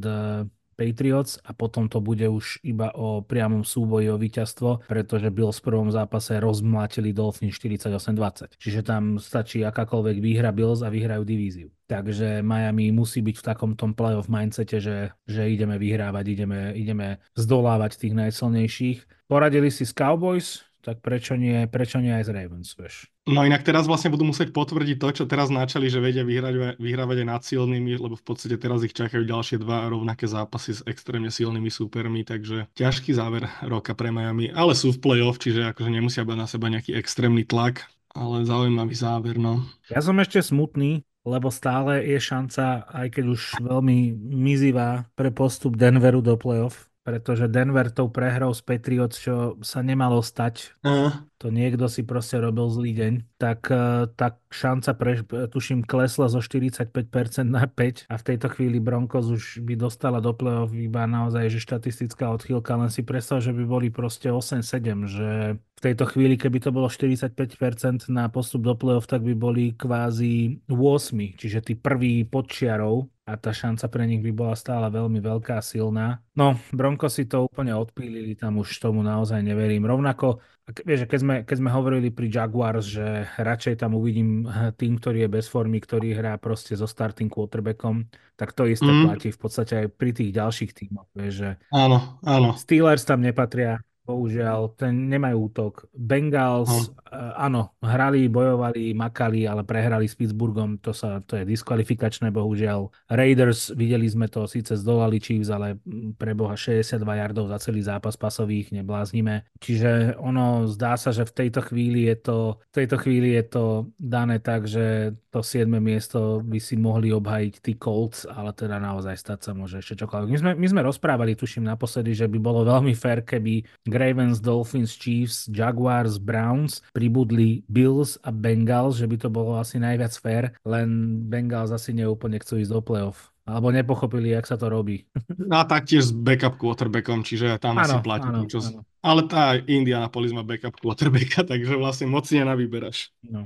Patriots a potom to bude už iba o priamom súboji o víťazstvo, pretože Bills v prvom zápase rozmlátili Dolphins 48-20. Čiže tam stačí akákoľvek výhra Bills a vyhrajú divíziu. Takže Miami musí byť v takom tom playoff mindsete, že, že ideme vyhrávať, ideme, ideme zdolávať tých najsilnejších. Poradili si s Cowboys, tak prečo nie, prečo nie aj z Ravens, vieš? No inak teraz vlastne budú musieť potvrdiť to, čo teraz načali, že vedia vyhrať, vyhrávať aj nad silnými, lebo v podstate teraz ich čakajú ďalšie dva rovnaké zápasy s extrémne silnými súpermi, takže ťažký záver roka pre Miami, ale sú v play-off, čiže akože nemusia mať na seba nejaký extrémny tlak, ale zaujímavý záver, no. Ja som ešte smutný, lebo stále je šanca, aj keď už veľmi mizivá, pre postup Denveru do playoff pretože Denver tou prehrou z Patriots, čo sa nemalo stať, uh. to niekto si proste robil zlý deň, tak, e, tak šanca, pre, tuším, klesla zo 45% na 5 a v tejto chvíli Broncos už by dostala do play-off iba naozaj, že štatistická odchýlka, len si predstav, že by boli proste 8-7, že v tejto chvíli, keby to bolo 45% na postup do play-off, tak by boli kvázi 8, čiže tí prví podčiarov a tá šanca pre nich by bola stále veľmi veľká a silná. No, Bronco si to úplne odpílili, tam už tomu naozaj neverím. Rovnako, vieš, keď sme, keď sme hovorili pri Jaguars, že radšej tam uvidím tým, ktorý je bez formy, ktorý hrá proste so starting quarterbackom, tak to isté mm. platí v podstate aj pri tých ďalších tímoch, vieš, že áno, áno. Steelers tam nepatria, Bohužiaľ, ten nemajú útok. Bengals, uh, áno, hrali, bojovali, makali, ale prehrali s Pittsburghom, to, sa, to je diskvalifikačné, bohužiaľ. Raiders, videli sme to, síce zdolali Chiefs, ale pre Boha 62 yardov za celý zápas pasových, nebláznime. Čiže ono zdá sa, že v tejto chvíli je to, v tejto chvíli je to dané tak, že to 7. miesto by si mohli obhajiť tí Colts, ale teda naozaj stať sa môže ešte čokoľvek. My sme, my sme rozprávali, tuším naposledy, že by bolo veľmi fér, keby Ravens, Dolphins, Chiefs, Jaguars, Browns, pribudli Bills a Bengals, že by to bolo asi najviac fair, len Bengals asi neúplne chcú ísť do playoff. Alebo nepochopili, jak sa to robí. No a taktiež s backup quarterbackom, čiže tam ano, asi platí. Ano, čo... ano. Ale tá Indianapolis má backup quarterbacka, takže vlastne moc nenavyberaš. No.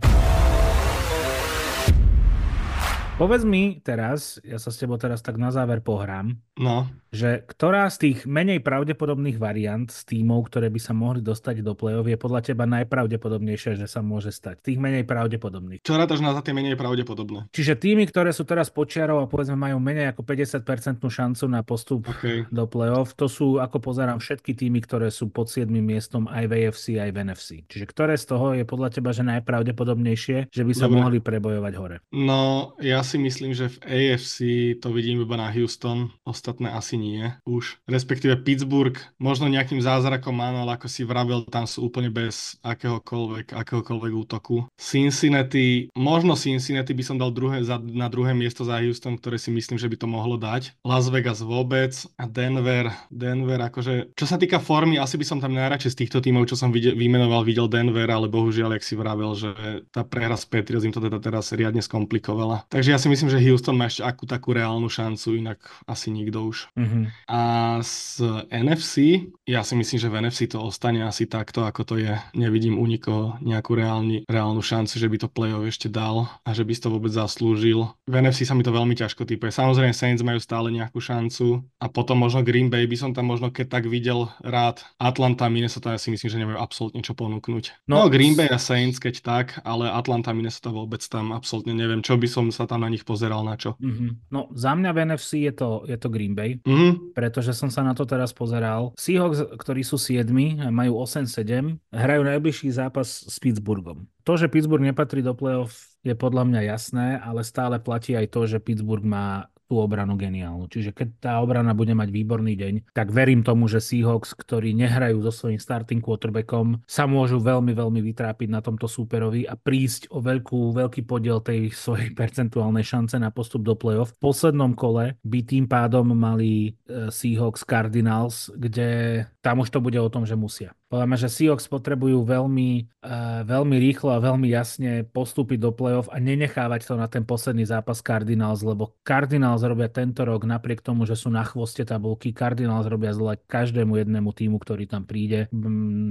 Povedz mi teraz, ja sa s tebou teraz tak na záver pohrám. No že ktorá z tých menej pravdepodobných variant z tímov, ktoré by sa mohli dostať do play-off, je podľa teba najpravdepodobnejšie, že sa môže stať? Tých menej pravdepodobných. Čo rátaš na tie menej pravdepodobné? Čiže týmy, ktoré sú teraz počiarov a povedzme majú menej ako 50% šancu na postup okay. do play-off, to sú, ako pozerám, všetky týmy, ktoré sú pod 7 miestom aj v AFC, aj v NFC. Čiže ktoré z toho je podľa teba, že najpravdepodobnejšie, že by sa Dobre. mohli prebojovať hore? No, ja si myslím, že v AFC to vidím iba na Houston, ostatné asi nie už. Respektíve Pittsburgh, možno nejakým zázrakom áno, ale ako si vravel, tam sú úplne bez akéhokoľvek, akéhokoľvek útoku. Cincinnati, možno Cincinnati by som dal druhé, za, na druhé miesto za Houston, ktoré si myslím, že by to mohlo dať. Las Vegas vôbec a Denver, Denver akože, čo sa týka formy, asi by som tam najradšej z týchto tímov, čo som videl, vymenoval, videl Denver, ale bohužiaľ, jak si vravel, že tá prehra s Patriots im to teda teraz riadne skomplikovala. Takže ja si myslím, že Houston má ešte akú takú reálnu šancu, inak asi nikto už. Mm-hmm. A z NFC, ja si myslím, že v NFC to ostane asi takto, ako to je. Nevidím u nikoho nejakú reálni, reálnu šancu, že by to play-off ešte dal a že by si to vôbec zaslúžil. V NFC sa mi to veľmi ťažko typuje. Samozrejme Saints majú stále nejakú šancu a potom možno Green Bay by som tam možno keď tak videl rád. Atlanta, Minnesota, ja si myslím, že nemajú absolútne čo ponúknuť. No, no Green Bay a Saints keď tak, ale Atlanta, Minnesota vôbec tam absolútne neviem, čo by som sa tam na nich pozeral na čo. Mm-hmm. No za mňa v NFC je to, je to Green Bay. Mm-hmm pretože som sa na to teraz pozeral. Seahawks, ktorí sú 7, majú 8-7, hrajú najbližší zápas s Pittsburghom. To, že Pittsburgh nepatrí do playoff, je podľa mňa jasné, ale stále platí aj to, že Pittsburgh má tú obranu geniálnu. Čiže keď tá obrana bude mať výborný deň, tak verím tomu, že Seahawks, ktorí nehrajú so svojím starting quarterbackom, sa môžu veľmi, veľmi vytrápiť na tomto súperovi a prísť o veľkú, veľký podiel tej svojej percentuálnej šance na postup do playoff. V poslednom kole by tým pádom mali e, Seahawks Cardinals, kde tam už to bude o tom, že musia. Podľa mňa, že Seahawks potrebujú veľmi, uh, veľmi rýchlo a veľmi jasne postúpiť do play-off a nenechávať to na ten posledný zápas Cardinals, lebo Cardinals robia tento rok napriek tomu, že sú na chvoste tabulky, Cardinals robia zle každému jednému týmu, ktorý tam príde.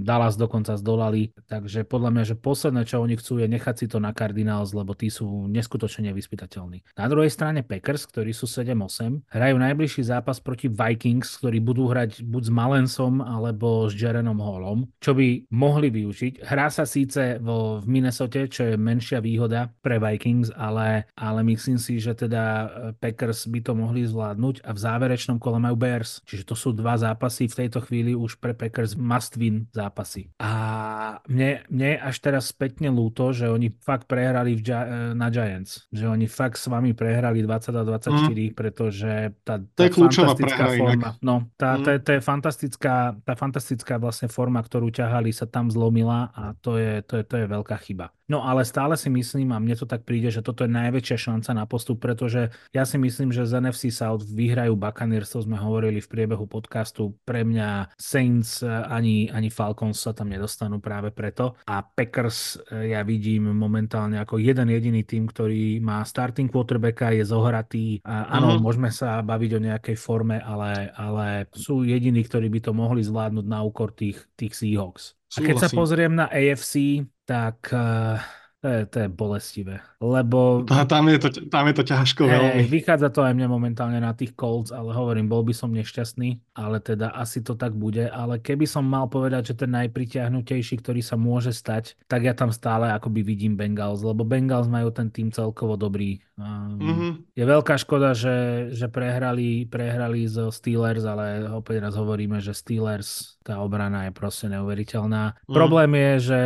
Dallas dokonca zdolali, takže podľa mňa, že posledné, čo oni chcú, je nechať si to na Cardinals, lebo tí sú neskutočne nevyspytateľní. Na druhej strane Packers, ktorí sú 7-8, hrajú najbližší zápas proti Vikings, ktorí budú hrať buď s Malensom alebo s Jerenom Hall golom, čo by mohli využiť. Hrá sa síce vo, v Minnesota, čo je menšia výhoda pre Vikings, ale, ale myslím si, že teda eh, Packers by to mohli zvládnuť a v záverečnom kole majú Bears. Čiže to sú dva zápasy v tejto chvíli už pre Packers must win zápasy. A mne, mne až teraz spätne ľúto, že oni fakt prehrali v, eh, na Giants. Že oni fakt s vami prehrali 20-24, mm. pretože tá, tá to je fantastická forma, inak. no, tá, mm. tá, tá, je fantastická, tá fantastická vlastne forma forma, ktorú ťahali, sa tam zlomila a to je, to je, to je veľká chyba. No ale stále si myslím, a mne to tak príde, že toto je najväčšia šanca na postup, pretože ja si myslím, že z NFC South vyhrajú Buccaneers, to sme hovorili v priebehu podcastu. Pre mňa Saints ani, ani Falcons sa tam nedostanú práve preto. A Packers eh, ja vidím momentálne ako jeden jediný tým, ktorý má starting quarterbacka, je zohratý. A áno, uh-huh. môžeme sa baviť o nejakej forme, ale, ale sú jediní, ktorí by to mohli zvládnuť na úkor tých, tých Seahawks. A keď sa pozriem na AFC, tak uh, to, je, to je bolestivé. Lebo... Tam je to, tam je to ťažko hey, veľmi. Vychádza to aj mne momentálne na tých Colts, ale hovorím, bol by som nešťastný, ale teda asi to tak bude. Ale keby som mal povedať, že ten najpriťahnutejší, ktorý sa môže stať, tak ja tam stále akoby vidím Bengals, lebo Bengals majú ten tým celkovo dobrý. Um, mm-hmm. Je veľká škoda, že, že prehrali, prehrali zo Steelers, ale opäť raz hovoríme, že Steelers tá obrana je proste neuveriteľná. Mm. Problém je, že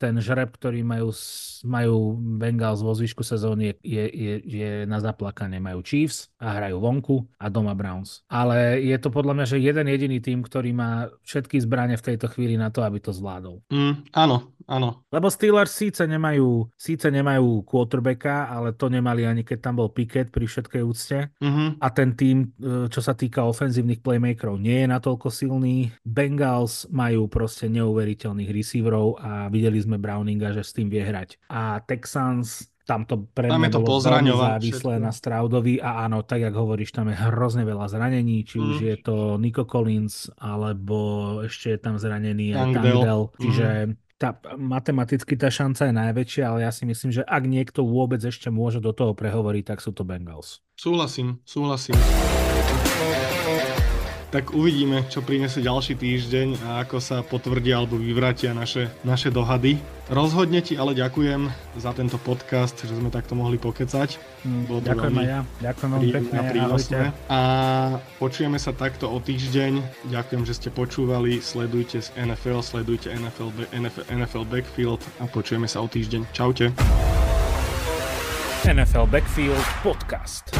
ten žreb, ktorý majú, majú Bengals vo zvyšku sezóny, je, je, je na zaplakanie. Majú Chiefs a hrajú vonku a doma Browns. Ale je to podľa mňa, že jeden jediný tým, ktorý má všetky zbranie v tejto chvíli na to, aby to zvládol. Mm, áno, áno. Lebo Steelers síce nemajú, síce nemajú quarterbacka, ale to nemali ani keď tam bol Pickett pri všetkej úcte. Mm-hmm. A ten tým, e, čo sa týka ofenzívnych playmakerov, nie je natoľko silný. Bengals majú proste neuveriteľných receiverov a videli sme Browninga, že s tým vie hrať. A Texans tam to pre mňa to bolo závislé na Straudovi a áno, tak jak hovoríš, tam je hrozne veľa zranení, či mm. už je to Nico Collins, alebo ešte je tam zranený Tangdell, čiže mm. Tá, matematicky tá šanca je najväčšia, ale ja si myslím, že ak niekto vôbec ešte môže do toho prehovoriť, tak sú to Bengals. Súhlasím, súhlasím. Tak uvidíme, čo prinesie ďalší týždeň a ako sa potvrdia alebo vyvratia naše, naše dohady. Rozhodne ti ale ďakujem za tento podcast, že sme takto mohli pokecať. Mm, Bolo ďakujem aj ja. Ďakujem veľmi pekne. A, a počujeme sa takto o týždeň. Ďakujem, že ste počúvali. Sledujte z NFL, sledujte NFL, NFL, NFL Backfield a počujeme sa o týždeň. Čaute. NFL Backfield Podcast.